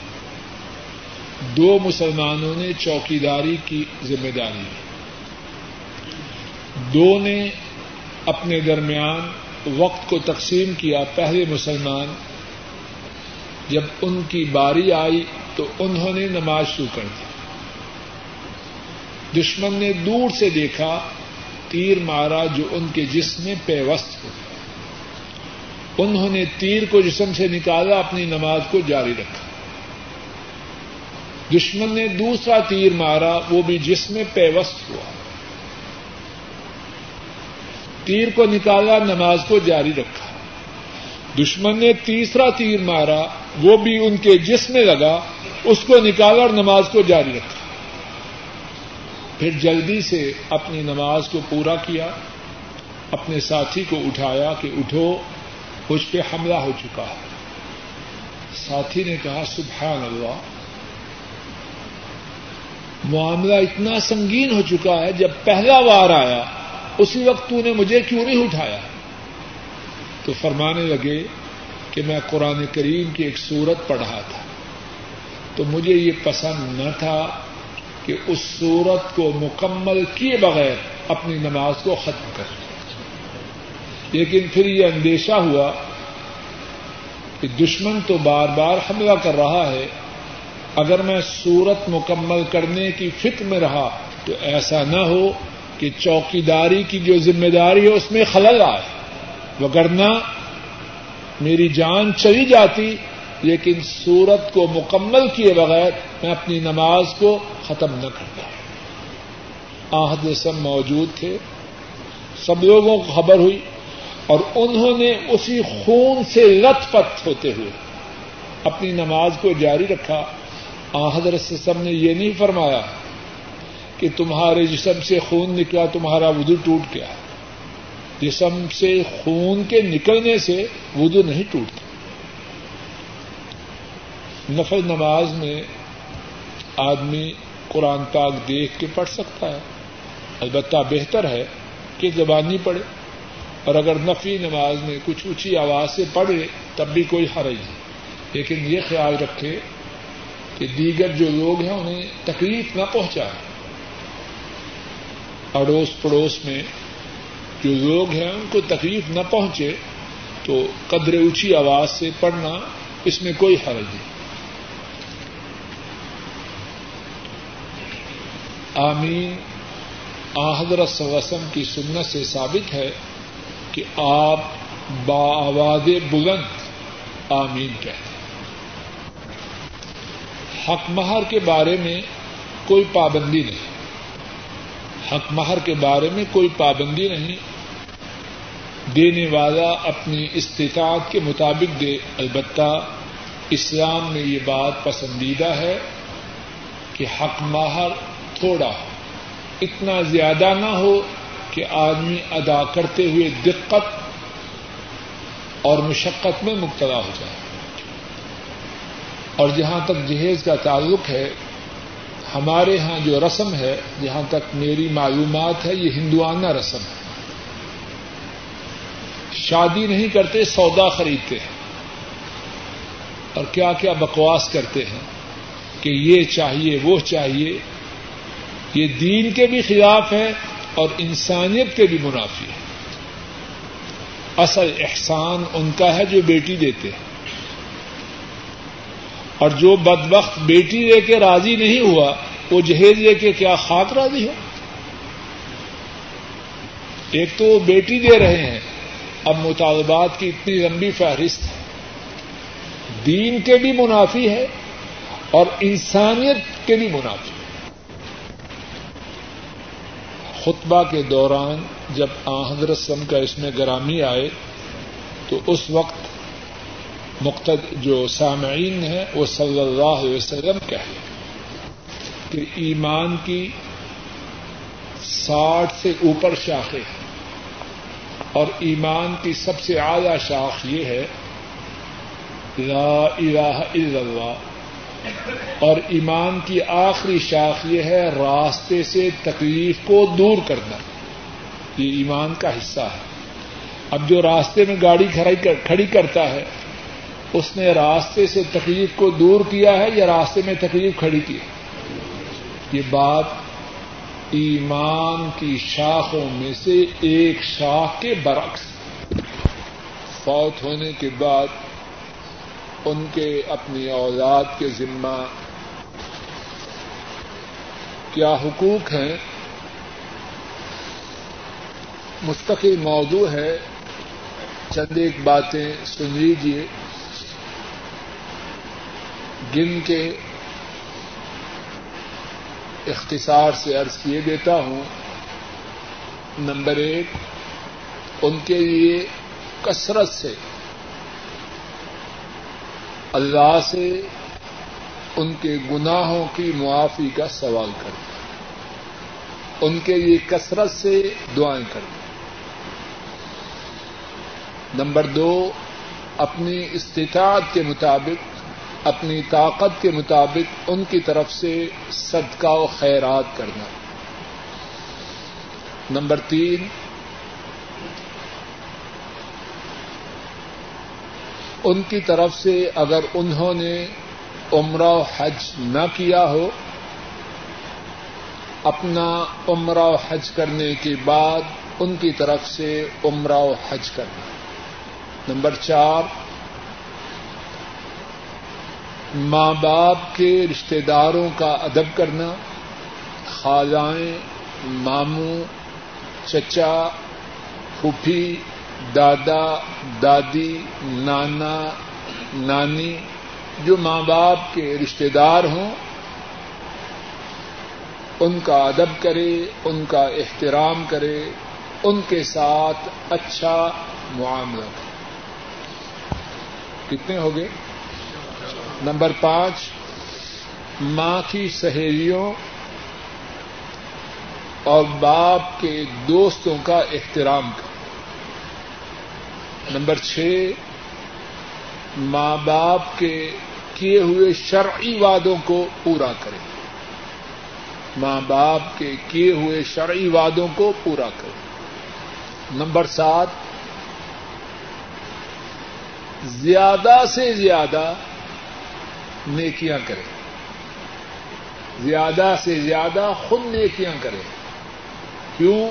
دو مسلمانوں نے چوکیداری کی ذمہ داری لی۔ دو نے اپنے درمیان وقت کو تقسیم کیا۔ پہلے مسلمان جب ان کی باری آئی تو انہوں نے نماز شروع کر دی۔ دشمن نے دور سے دیکھا، تیر مارا جو ان کے جسم میں پیوست ہو۔ انہوں نے تیر کو جسم سے نکالا، اپنی نماز کو جاری رکھا۔ دشمن نے دوسرا تیر مارا، وہ بھی جسم میں پیوست ہوا۔ تیر کو نکالا، نماز کو جاری رکھا۔ دشمن نے تیسرا تیر مارا، وہ بھی ان کے جسم میں لگا، اس کو نکالا اور نماز کو جاری رکھا۔ پھر جلدی سے اپنی نماز کو پورا کیا، اپنے ساتھی کو اٹھایا کہ اٹھو۔ مجھ پہ حملہ ہو چکا ہے۔ ساتھی نے کہا، سبحان اللہ، معاملہ اتنا سنگین ہو چکا ہے، جب پہلا وار آیا، اسی وقت تو نے مجھے کیوں نہیں اٹھایا؟ تو فرمانے لگے کہ میں قرآن کریم کی ایک سورت پڑھا تھا۔ تو مجھے یہ پسند نہ تھا کہ اس سورت کو مکمل کیے بغیر اپنی نماز کو ختم کر لیکن پھر یہ اندیشہ ہوا کہ دشمن تو بار بار حملہ کر رہا ہے، اگر میں سورت مکمل کرنے کی فکر میں رہا تو ایسا نہ ہو کہ چوکیداری کی جو ذمہ داری ہے اس میں خلل آئے۔ وگرنہ میری جان چلی جاتی، لیکن سورت کو مکمل کیے بغیر میں اپنی نماز کو ختم نہ کرتا۔ آہد سب موجود تھے، سب لوگوں کو خبر ہوئی اور انہوں نے اسی خون سے لت پت ہوتے ہوئے اپنی نماز کو جاری رکھا۔ آحدر سب نے یہ نہیں فرمایا کہ تمہارے جسم سے خون نکلا تمہارا وضو ٹوٹ گیا۔ جسم سے خون کے نکلنے سے وضو نہیں ٹوٹتا۔ نفل نماز میں آدمی قرآن پاک دیکھ کے پڑھ سکتا ہے۔ البتہ بہتر ہے کہ زبانی پڑھے۔ اور اگر نفی نماز میں کچھ اونچی آواز سے پڑھے، تب بھی کوئی حرج نہیں۔ لیکن یہ خیال رکھے کہ دیگر جو لوگ ہیں، انہیں تکلیف نہ پہنچائے۔ اڑوس پڑوس میں جو لوگ ہیں، ان کو تکلیف نہ پہنچے تو قدر اونچی آواز سے پڑھنا اس میں کوئی حرج نہیں۔ آمین۔ آحدر وسم کی سنت سے ثابت ہے کہ آپ باآواز بلند آمین کہتے ہیں حق مہر کے بارے میں کوئی پابندی نہیں۔ حق مہر کے بارے میں کوئی پابندی نہیں۔ دینے والا اپنی استطاعت کے مطابق دے۔ البتہ اسلام میں یہ بات پسندیدہ ہے کہ حق مہر تھوڑا ہو، اتنا زیادہ نہ ہو کہ آدمی ادا کرتے ہوئے دقت اور مشقت میں مبتلا ہو جائے۔ اور جہاں تک جہیز کا تعلق ہے، ہمارے یہاں جو رسم ہے، جہاں تک میری معلومات ہے، یہ ہندوانہ رسم ہے۔ شادی نہیں کرتے، سودا خریدتے ہیں۔ اور کیا کیا بکواس کرتے ہیں کہ یہ چاہیے، وہ چاہیے۔ یہ دین کے بھی خلاف ہے اور انسانیت کے بھی منافی ہے اصل احسان ان کا ہے جو بیٹی دیتے ہیں۔ اور جو بد وقت بیٹی لے کے راضی نہیں ہوا، وہ جہیز لے کے کیا خاک راضی ہو ایک تو وہ بیٹی دے رہے ہیں۔ اب مطالبات کی اتنی لمبی فہرست ہے۔ دین کے بھی منافی ہے اور انسانیت کے بھی منافی۔ خطبہ کے دوران جب حضرت سم کا اس میں گرامی آئے، تو اس وقت مقتد جو سامعین ہیں، وہ صلی اللہ علیہ وسلم کہے کہ ایمان کی ساٹھ سے اوپر شاخیں ہیں۔ اور ایمان کی سب سے اعلی شاخ یہ ہے، لا الہ الا اللہ۔ اور ایمان کی آخری شاخ یہ ہے راستے سے تکلیف کو دور کرنا۔ یہ ایمان کا حصہ ہے۔ اب جو راستے میں گاڑی کھڑی کرتا ہے، اس نے راستے سے تکلیف کو دور کیا ہے یا راستے میں تکلیف کھڑی کی یہ بات ایمان کی شاخوں میں سے ایک شاخ کے برعکس۔ فوت ہونے کے بعد ان کے اپنی اولاد کے ذمہ۔ کیا حقوق ہیں؟ مستقل موضوع ہے۔ چند ایک باتیں سن لیجیے جن کے اختصار سے عرض کیے دیتا ہوں۔ نمبر ایک، ان کے لیے کثرت سے۔ اللہ سے ان کے گناہوں کی معافی کا سوال کرتا ان کے لیے کثرت سے دعائیں کرنا نمبر دو، اپنی استطاعت کے مطابق، اپنی طاقت کے مطابق ان کی طرف سے صدقہ و خیرات کرنا۔ نمبر تین ان کی طرف سے اگر انہوں نے عمرہ و حج نہ کیا ہو، اپنا عمرہ و حج کرنے کے بعد ان کی طرف سے عمرہ و حج کرنا۔ نمبر چار، ماں باپ کے رشتے داروں کا ادب کرنا، خالائیں، ماموں، چچا، پھوپھی دادا، دادی، نانا، نانی، جو ماں باپ کے رشتے دار ہوں، ان کا ادب کرے، ان کا احترام کرے، ان کے ساتھ اچھا معاملہ کرے۔ کتنے ہو گئے؟ نمبر پانچ، ماں کی سہیلیوں اور باپ کے دوستوں کا احترام کرے۔ نمبر چھ، ماں باپ کے کیے ہوئے شرعی وادوں کو پورا کرے ماں باپ کے کیے ہوئے شرعی وادوں کو پورا کرے نمبر سات، زیادہ سے زیادہ نیکیاں کرے زیادہ سے زیادہ خود نیکیاں کرے کیوں؟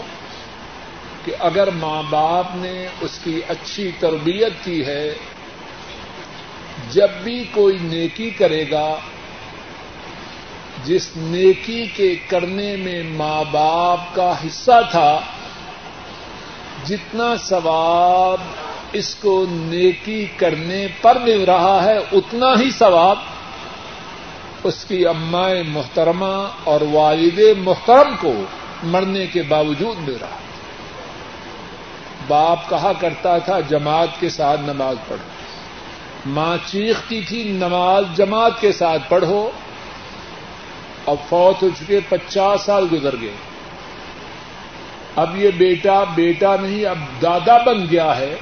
کہ اگر ماں باپ نے اس کی اچھی تربیت کی ہے، جب بھی کوئی نیکی کرے گا، جس نیکی کے کرنے میں ماں باپ کا حصہ تھا، جتنا ثواب اس کو نیکی کرنے پر مل رہا ہے، اتنا ہی ثواب اس کی امائیں محترمہ اور والد محترم کو مرنے کے باوجود مل رہا ہے۔ باپ کہا کرتا تھا، جماعت کے ساتھ نماز پڑھو۔ ماں چیختی تھی، نماز جماعت کے ساتھ پڑھو۔ اب فوت ہو چکے، پچاس سال گزر گئے۔ اب یہ بیٹا بیٹا نہیں، اب دادا بن گیا ہے۔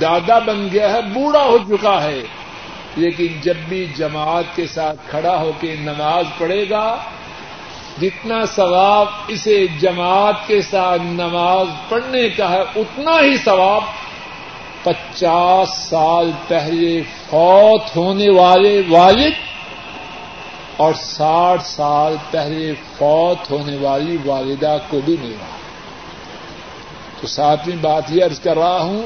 دادا بن گیا ہے، بوڑھا ہو چکا ہے۔ لیکن جب بھی جماعت کے ساتھ کھڑا ہو کے نماز پڑھے گا جتنا ثواب اسے جماعت کے ساتھ نماز پڑھنے کا ہے، اتنا ہی ثواب پچاس سال پہلے فوت ہونے والے والد اور ساٹھ سال پہلے فوت ہونے والی والدہ کو بھی مل رہا تو ساتویں بات یہ عرض کر رہا ہوں،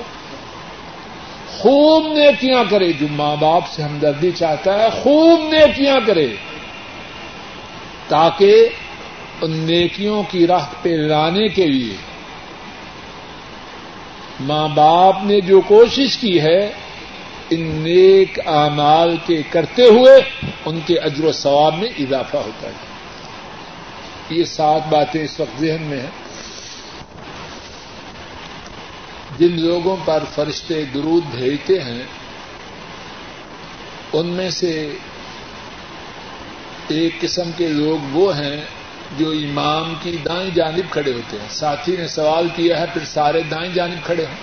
خوب نیکیاں کرے جو ماں باپ سے ہمدردی چاہتا ہے، خوب نیکیاں کرے۔ تاکہ ان نیکیوں کی راہ پہ لانے کے لیے ماں باپ نے جو کوشش کی ہے، ان نیک اعمال کے کرتے ہوئے ان کے اجر و ثواب میں اضافہ ہوتا ہے۔ یہ سات باتیں اس وقت ذہن میں ہیں۔ جن لوگوں پر فرشتے درود بھیجتے ہیں، ان میں سے ایک قسم کے لوگ وہ ہیں جو امام کی دائیں جانب کھڑے ہوتے ہیں۔ ساتھی نے سوال کیا ہے، پھر سارے دائیں جانب کھڑے ہیں۔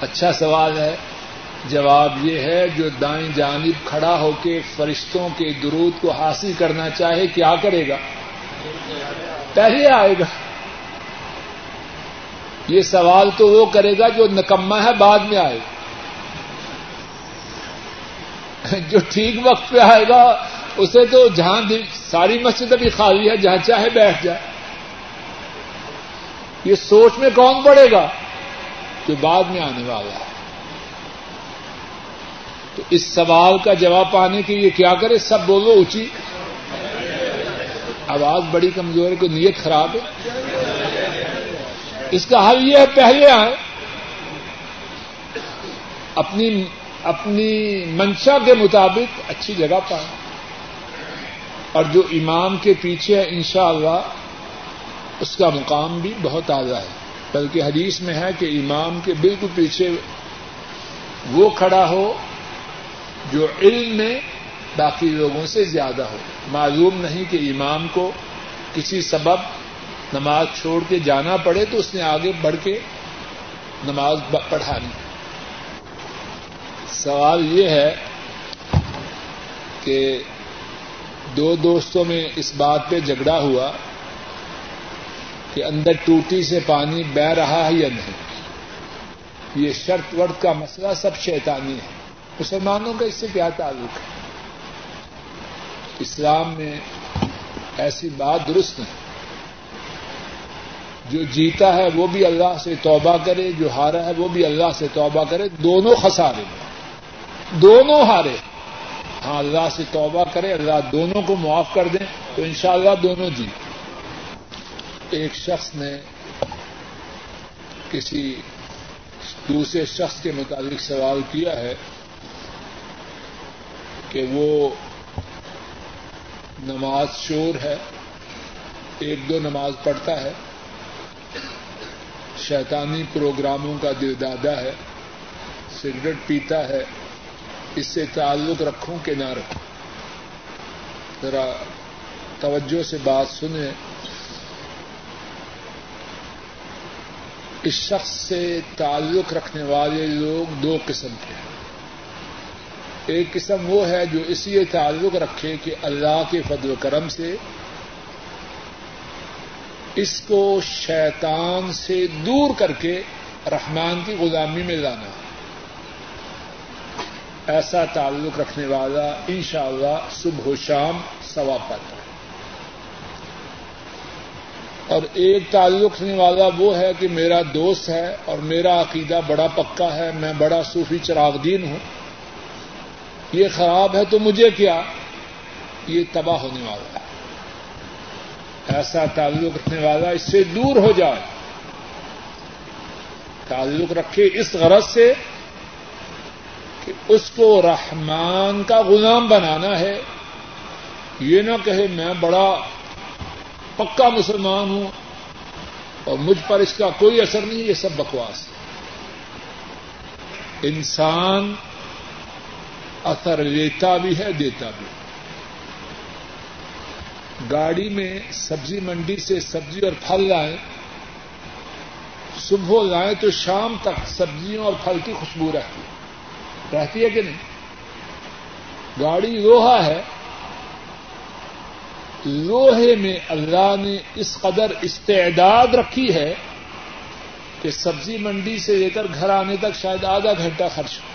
اچھا سوال ہے۔ جواب یہ ہے، جو دائیں جانب کھڑا ہو کے فرشتوں کے درود کو حاصل کرنا چاہے، کیا کرے گا؟ پہلے آئے گا۔ یہ سوال تو وہ کرے گا جو نکما ہے، بعد میں آئے گا۔ جو ٹھیک وقت پہ آئے گا اسے تو جہاں ساری مسجد ابھی خالی ہے، جہاں چاہے بیٹھ جائے یہ سوچ میں کون پڑے گا؟ جو بعد میں آنے والا ہے۔ تو اس سوال کا جواب پانے کے لیے کیا کرے؟ سب بولو اونچی۔ آواز بڑی کمزور ہے، کوئی نیت خراب ہے۔ اس کا حل یہ ہے، پہلے آئے۔ اپنی اپنی منشا کے مطابق اچھی جگہ پائیں اور جو امام کے پیچھے ہے انشاءاللہ اللہ اس کا مقام بھی بہت اعلیٰ ہے۔ بلکہ حدیث میں ہے کہ امام کے بالکل پیچھے وہ کھڑا ہو جو علم میں باقی لوگوں سے زیادہ ہو۔ معلوم نہیں کہ امام کو کسی سبب نماز چھوڑ کے جانا پڑے تو اس نے آگے بڑھ کے نماز پڑھانی۔ سوال یہ ہے کہ دو دوستوں میں اس بات پہ جھگڑا ہوا کہ اندر ٹوٹی سے پانی بہ رہا ہے یا نہیں۔ یہ شرط ورد کا مسئلہ سب شیطانی ہے۔ مسلمانوں کا اس سے کیا تعلق ہے؟ اسلام میں ایسی بات درست نہیں۔ جو جیتا ہے وہ بھی اللہ سے توبہ کرے، جو ہارا ہے وہ بھی اللہ سے توبہ کرے۔ دونوں خسارے دونوں ہارے ہاں اللہ سے توبہ کرے اللہ دونوں کو معاف کر دیں تو انشاءاللہ دونوں جیت ایک شخص نے کسی دوسرے شخص کے متعلق سوال کیا ہے کہ وہ نماز شور ہے، ایک دو نماز پڑھتا ہے، شیطانی پروگراموں کا دل دادا ہے، سگریٹ پیتا ہے اس سے تعلق رکھوں کہ نہ رکھوں۔ ذرا توجہ سے بات سنیں۔ اس شخص سے تعلق رکھنے والے لوگ دو قسم کے ہیں۔ ایک قسم وہ ہے جو اس لیے تعلق رکھے کہ اللہ کے فضل و کرم سے، اس کو شیطان سے دور کر کے رحمان کی غلامی میں لانا۔ ایسا تعلق رکھنے والا انشاءاللہ اللہ صبح و شام ثواب پاتا ہے۔ اور ایک تعلق رکھنے والا وہ ہے کہ میرا دوست ہے اور میرا عقیدہ بڑا پکا ہے، میں بڑا صوفی چراغ دین ہوں۔ یہ خراب ہے تو مجھے کیا؟ یہ تباہ ہونے والا ہے۔ ایسا تعلق رکھنے والا اس سے دور ہو جائے۔ تعلق رکھے اس غرض سے کہ اس کو رحمان کا غلام بنانا ہے۔ یہ نہ کہے میں بڑا پکا مسلمان ہوں اور مجھ پر اس کا کوئی اثر نہیں، یہ سب بکواس ہے۔ انسان اثر لیتا بھی ہے، دیتا بھی گاڑی میں سبزی منڈی سے سبزی اور پھل لائیں، صبح لائیں تو شام تک سبزیوں اور پھل کی خوشبو رہتی ہے۔ رہتی ہے کہ نہیں؟ گاڑی لوہا ہے، لوہے میں اللہ نے اس قدر استعداد رکھی ہے کہ سبزی منڈی سے لے کر گھر آنے تک شاید آدھا گھنٹہ خرچ ہو۔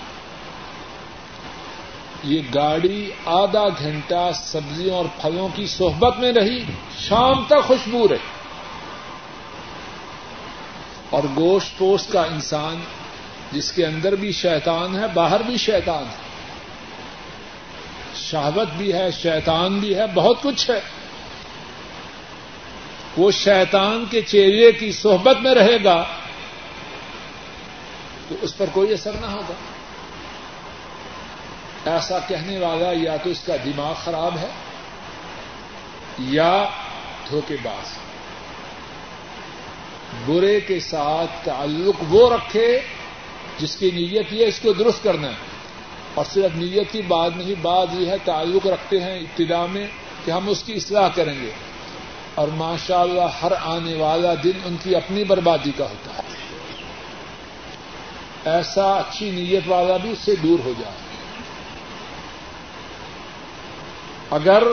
یہ گاڑی آدھا گھنٹہ سبزیوں اور پھلوں کی صحبت میں رہی، شام تک خوشبو رہی۔ اور گوشت پوشت کا انسان جس کے اندر بھی شیطان ہے، باہر بھی شیطان ہے۔ شہوت بھی ہے، شیطان بھی ہے، بہت کچھ ہے۔ وہ شیطان کے چہرے کی صحبت میں رہے گا تو اس پر کوئی اثر نہ ہوگا۔ ایسا کہنے والا یا تو اس کا دماغ خراب ہے یا دھوکے باز برے کے ساتھ تعلق وہ رکھے جس کی نیت یہ اس کو درست کرنا ہے۔ اور صرف نیت کی بات نہیں، بات یہ ہے، تعلق رکھتے ہیں ابتدا میں کہ ہم اس کی اصلاح کریں گے۔ اور ماشاء اللہ ہر آنے والا دن ان کی اپنی بربادی کا ہوتا ہے۔ ایسا اچھی نیت والا بھی اس سے دور ہو جائے۔ اگر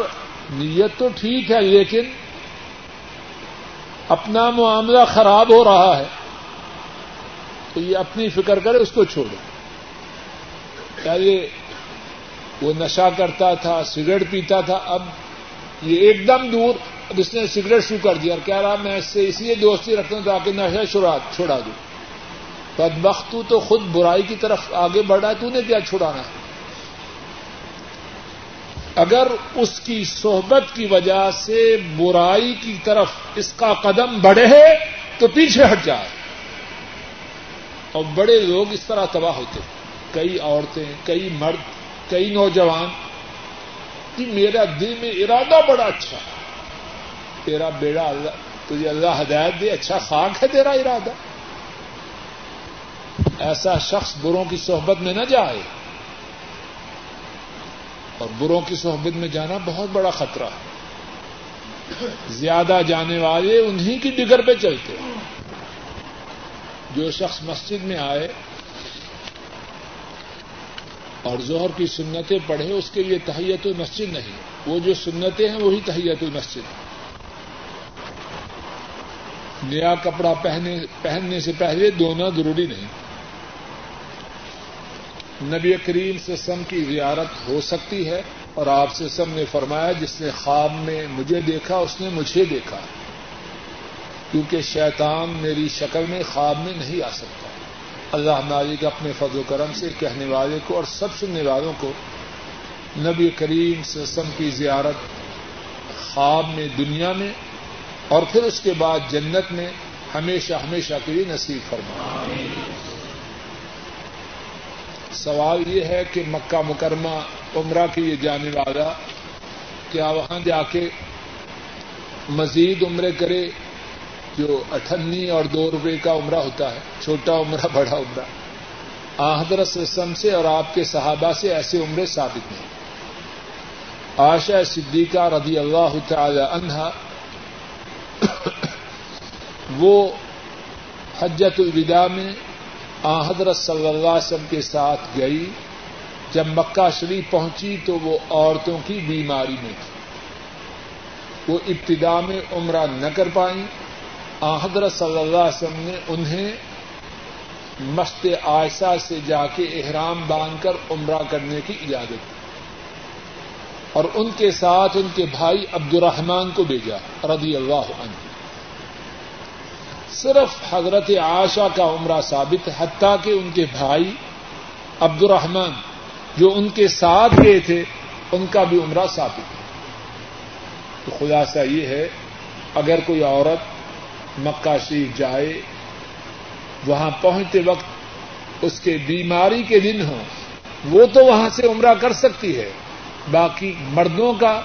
نیت تو ٹھیک ہے لیکن اپنا معاملہ خراب ہو رہا ہے تو یہ اپنی فکر کرے، اس کو چھوڑے۔ پہلے وہ نشہ کرتا تھا، سگریٹ پیتا تھا، اب یہ ایک دم دور، اب اس نے سگریٹ شروع کر دیا۔ اور کہہ رہا، میں اس سے اس لیے دوستی رکھتا ہوں تاکہ نشہ چھوڑا دوں۔ بدبخت تو خود برائی کی طرف آگے بڑھا، تو نے کیا چھڑانا؟ ہے اگر اس کی صحبت کی وجہ سے برائی کی طرف اس کا قدم بڑھے، تو پیچھے ہٹ جائے۔ اور بڑے لوگ اس طرح تباہ ہوتے کئی عورتیں، کئی مرد، کئی نوجوان۔ کہ میرا دل میں ارادہ بڑا اچھا تیرا بیڑا اللہ، تجھے اللہ ہدایت دے اچھا خاک ہے تیرا ارادہ۔ ایسا شخص بروں کی صحبت میں نہ جائے۔ اور بروں کی صحبت میں جانا بہت بڑا خطرہ ہے۔ زیادہ جانے والے انہیں کی ڈگر پہ چلتے جو شخص مسجد میں آئے اور ظہر کی سنتیں پڑھے اس کے لیے تحیت المسجد نہیں۔ وہ جو سنتیں ہیں، وہی تحیت المسجد۔ نیا کپڑا پہنے، پہننے سے پہلے دونوں ضروری نہیں۔ نبی کریم سے سم کی زیارت ہو سکتی ہے اور آپ سے سم نے فرمایا، جس نے خواب میں مجھے دیکھا، اس نے مجھے دیکھا۔ کیونکہ شیطان میری شکل میں خواب میں نہیں آ سکتا۔ اللہ مالک اپنے فضل و کرم سے کہنے والے کو اور سب سننے والوں کو نبی کریم سے سم کی زیارت خواب میں، دنیا میں اور پھر اس کے بعد جنت میں ہمیشہ ہمیشہ کے لیے نصیب فرما۔ سوال یہ ہے کہ مکہ مکرمہ عمرہ کے لیے جانے والا کیا وہاں جا کے مزید عمرے کرے؟ جو اٹھنی اور دو روپے کا عمرہ ہوتا ہے، چھوٹا عمرہ، بڑا عمرہ۔ آحدر سم سے اور آپ کے صحابہ سے ایسے عمرے ثابت نہیں آشا صدیقہ رضی اللہ تعالی عنہا، وہ حجت الوداع میں حضرت صلی اللہ علیہ وسلم کے ساتھ گئی۔ جب مکہ شریف پہنچی تو وہ عورتوں کی بیماری میں تھی۔ وہ ابتدا میں عمرہ نہ کر پائیں۔ حضرت صلی اللہ علیہ وسلم نے انہیں مست عائشہ سے جا کے احرام باندھ کر عمرہ کرنے کی اجازت دی۔ اور ان کے ساتھ ان کے بھائی عبد الرحمان کو بھیجا، رضی اللہ عنہ۔ صرف حضرت عاشا کا عمرہ ثابت، حتیٰ کہ ان کے بھائی عبد الرحمان جو ان کے ساتھ گئے تھے، ان کا بھی عمرہ ثابت۔ ہے تو خلاصہ یہ ہے، اگر کوئی عورت مکہ شریف جائے، وہاں پہنچتے وقت اس کے بیماری کے دن ہوں، وہ تو وہاں سے عمرہ کر سکتی ہے۔ باقی مردوں کا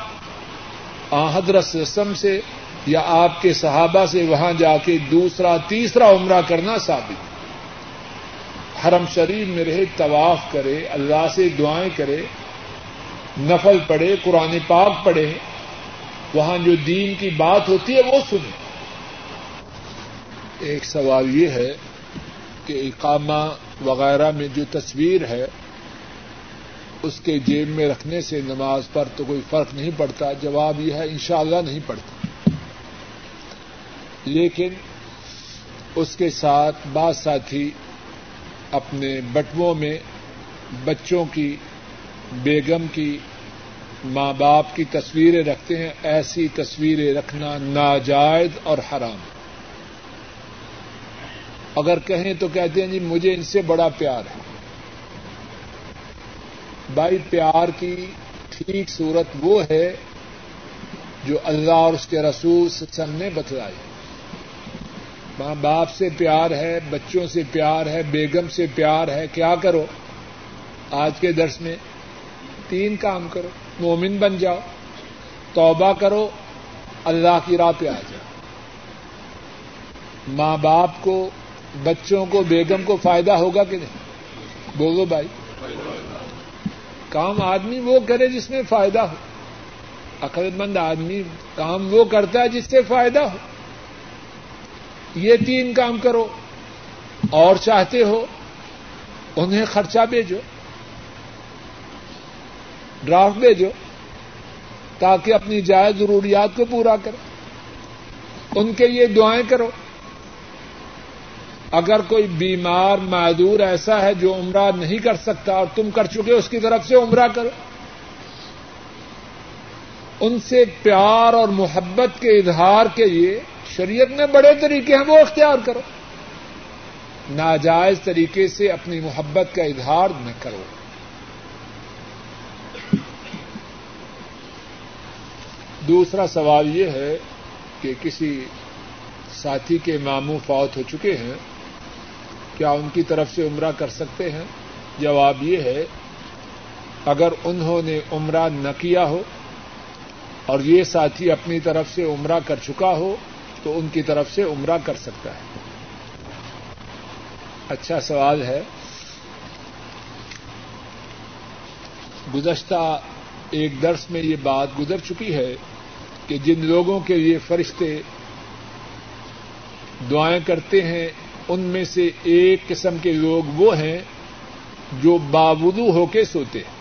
حضرت رسم سے یا آپ کے صحابہ سے وہاں جا کے دوسرا، تیسرا عمرہ کرنا ثابت۔ حرم شریف میں رہے، طواف کرے، اللہ سے دعائیں کرے، نفل پڑھے، قرآن پاک پڑھے، وہاں جو دین کی بات ہوتی ہے وہ سنے ایک سوال یہ ہے کہ اقامہ وغیرہ میں جو تصویر ہے، اس کے جیب میں رکھنے سے نماز پر تو کوئی فرق نہیں پڑتا، جواب یہ ہے انشاءاللہ نہیں پڑتا۔ لیکن اس کے ساتھ بعض ساتھی اپنے بٹووں میں بچوں کی، بیگم کی، ماں باپ کی تصویریں رکھتے ہیں، ایسی تصویریں رکھنا ناجائز اور حرام۔ اگر کہیں تو کہتے ہیں جی مجھے ان سے بڑا پیار ہے۔ بھائی پیار کی ٹھیک صورت وہ ہے جو اللہ اور اس کے رسول سن نے بتلائی۔ ماں باپ سے پیار ہے، بچوں سے پیار ہے، بیگم سے پیار ہے، کیا کرو؟ آج کے درس میں تین کام کرو، مومن بن جاؤ، توبہ کرو، اللہ کی راہ پہ آ جاؤ۔ ماں باپ کو بچوں کو، بیگم کو فائدہ ہوگا کہ نہیں؟ بولو بھائی۔ کام آدمی وہ کرے جس میں فائدہ ہو۔ عقل مند آدمی کام وہ کرتا ہے جس سے فائدہ ہو۔ یہ تین کام کرو۔ اور چاہتے ہو، انہیں خرچہ بھیجو۔ ڈرافٹ بھیجو۔ تاکہ اپنی جائز ضروریات کو پورا کرو۔ ان کے لیے دعائیں کرو۔ اگر کوئی بیمار معذور ایسا ہے جو عمرہ نہیں کر سکتا اور تم کر چکے اس کی طرف سے عمرہ کرو۔ ان سے پیار اور محبت کے اظہار کے لیے شریعت میں بڑے طریقے ہیں، وہ اختیار کرو۔ ناجائز طریقے سے اپنی محبت کا اظہار نہ کرو۔ دوسرا سوال یہ ہے کہ کسی ساتھی کے ماموں فوت ہو چکے ہیں۔ کیا ان کی طرف سے عمرہ کر سکتے ہیں؟ جواب یہ ہے، اگر انہوں نے عمرہ نہ کیا ہو اور یہ ساتھی اپنی طرف سے عمرہ کر چکا ہو، تو ان کی طرف سے عمرہ کر سکتا ہے۔ اچھا سوال ہے۔ گزشتہ ایک درس میں یہ بات گزر چکی ہے کہ جن لوگوں کے لیے فرشتے دعائیں کرتے ہیں ان میں سے ایک قسم کے لوگ وہ ہیں جو باودو ہو کے سوتے ہیں۔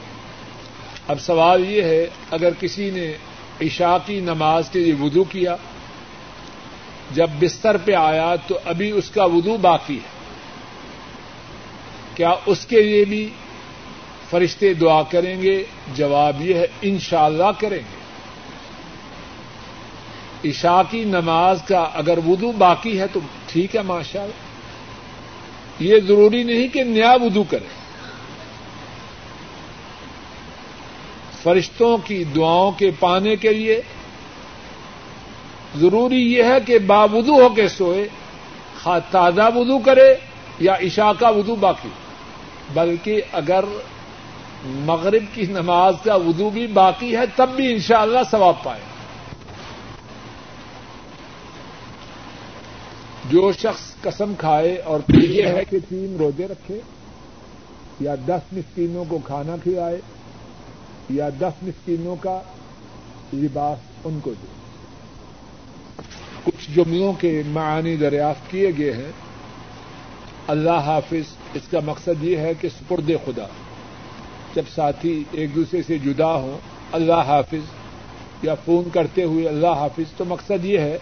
اب سوال یہ ہے، اگر کسی نے عشاء کی نماز کے لیے وضو کیا، جب بستر پہ آیا تو ابھی اس کا وضو باقی ہے۔ کیا اس کے لیے بھی فرشتے دعا کریں گے؟ جواب یہ ہے، انشاءاللہ اللہ کریں گے۔ عشاء کی نماز کا اگر وضو باقی ہے تو ٹھیک ہے ماشاء اللہ یہ ضروری نہیں کہ نیا وضو کریں فرشتوں کی دعاؤں کے پانے کے لیے ضروری یہ ہے کہ باودو ہو کے سوئے تازہ وضو کرے یا عشاء کا وضو باقی۔ بلکہ اگر مغرب کی نماز کا وضو بھی باقی ہے، تب بھی انشاءاللہ اللہ ثواب پائے۔ جو شخص قسم کھائے اور یہ ہے کہ تین روزے رکھے، یا دس مسکینوں کو کھانا کھلائے، یا دس مسکینوں کا لباس ان کو دے۔ کچھ جملوں کے معانی دریافت کیے گئے ہیں۔ اللہ حافظ، اس کا مقصد یہ ہے کہ سپرد خدا، جب ساتھی ایک دوسرے سے جدا ہوں، اللہ حافظ، یا فون کرتے ہوئے اللہ حافظ، تو مقصد یہ ہے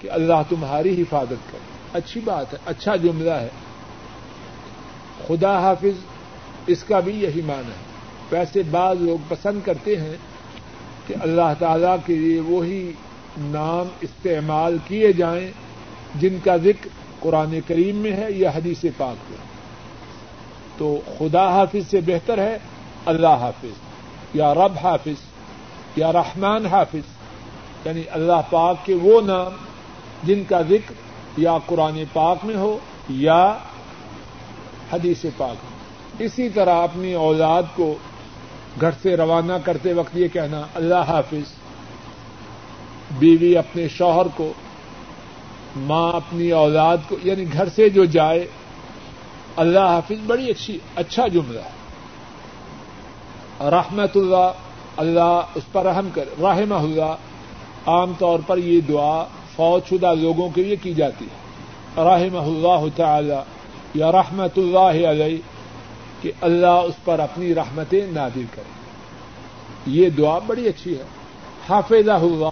کہ اللہ تمہاری حفاظت کرے۔ اچھی بات ہے اچھا جملہ ہے۔ خدا حافظ، اس کا بھی یہی معنی ہے۔ ویسے بعض لوگ پسند کرتے ہیں کہ اللہ تعالی کے لیے وہی نام استعمال کیے جائیں جن کا ذکر قرآن کریم میں ہے یا حدیث پاک میں۔ تو خدا حافظ سے بہتر ہے اللہ حافظ، یا رب حافظ، یا رحمان حافظ یعنی اللہ پاک کے وہ نام جن کا ذکر یا قرآن پاک میں ہو یا حدیث پاک میں اسی طرح اپنی اولاد کو گھر سے روانہ کرتے وقت یہ کہنا، اللہ حافظ، بیوی اپنے شوہر کو، ماں اپنی اولاد کو یعنی گھر سے جو جائے، اللہ حافظ بڑی اچھی اچھا جملہ ہے۔ رحمت اللہ اللہ اس پر رحم کر رحم اللہ، عام طور پر یہ دعا فوج شدہ لوگوں کے لیے کی جاتی ہے۔ رحم اللہ تعالی یا رحمت اللہ علیہ کہ اللہ اس پر اپنی رحمتیں نادر کرے۔ یہ دعا بڑی اچھی ہے۔ حافظہ اللہ۔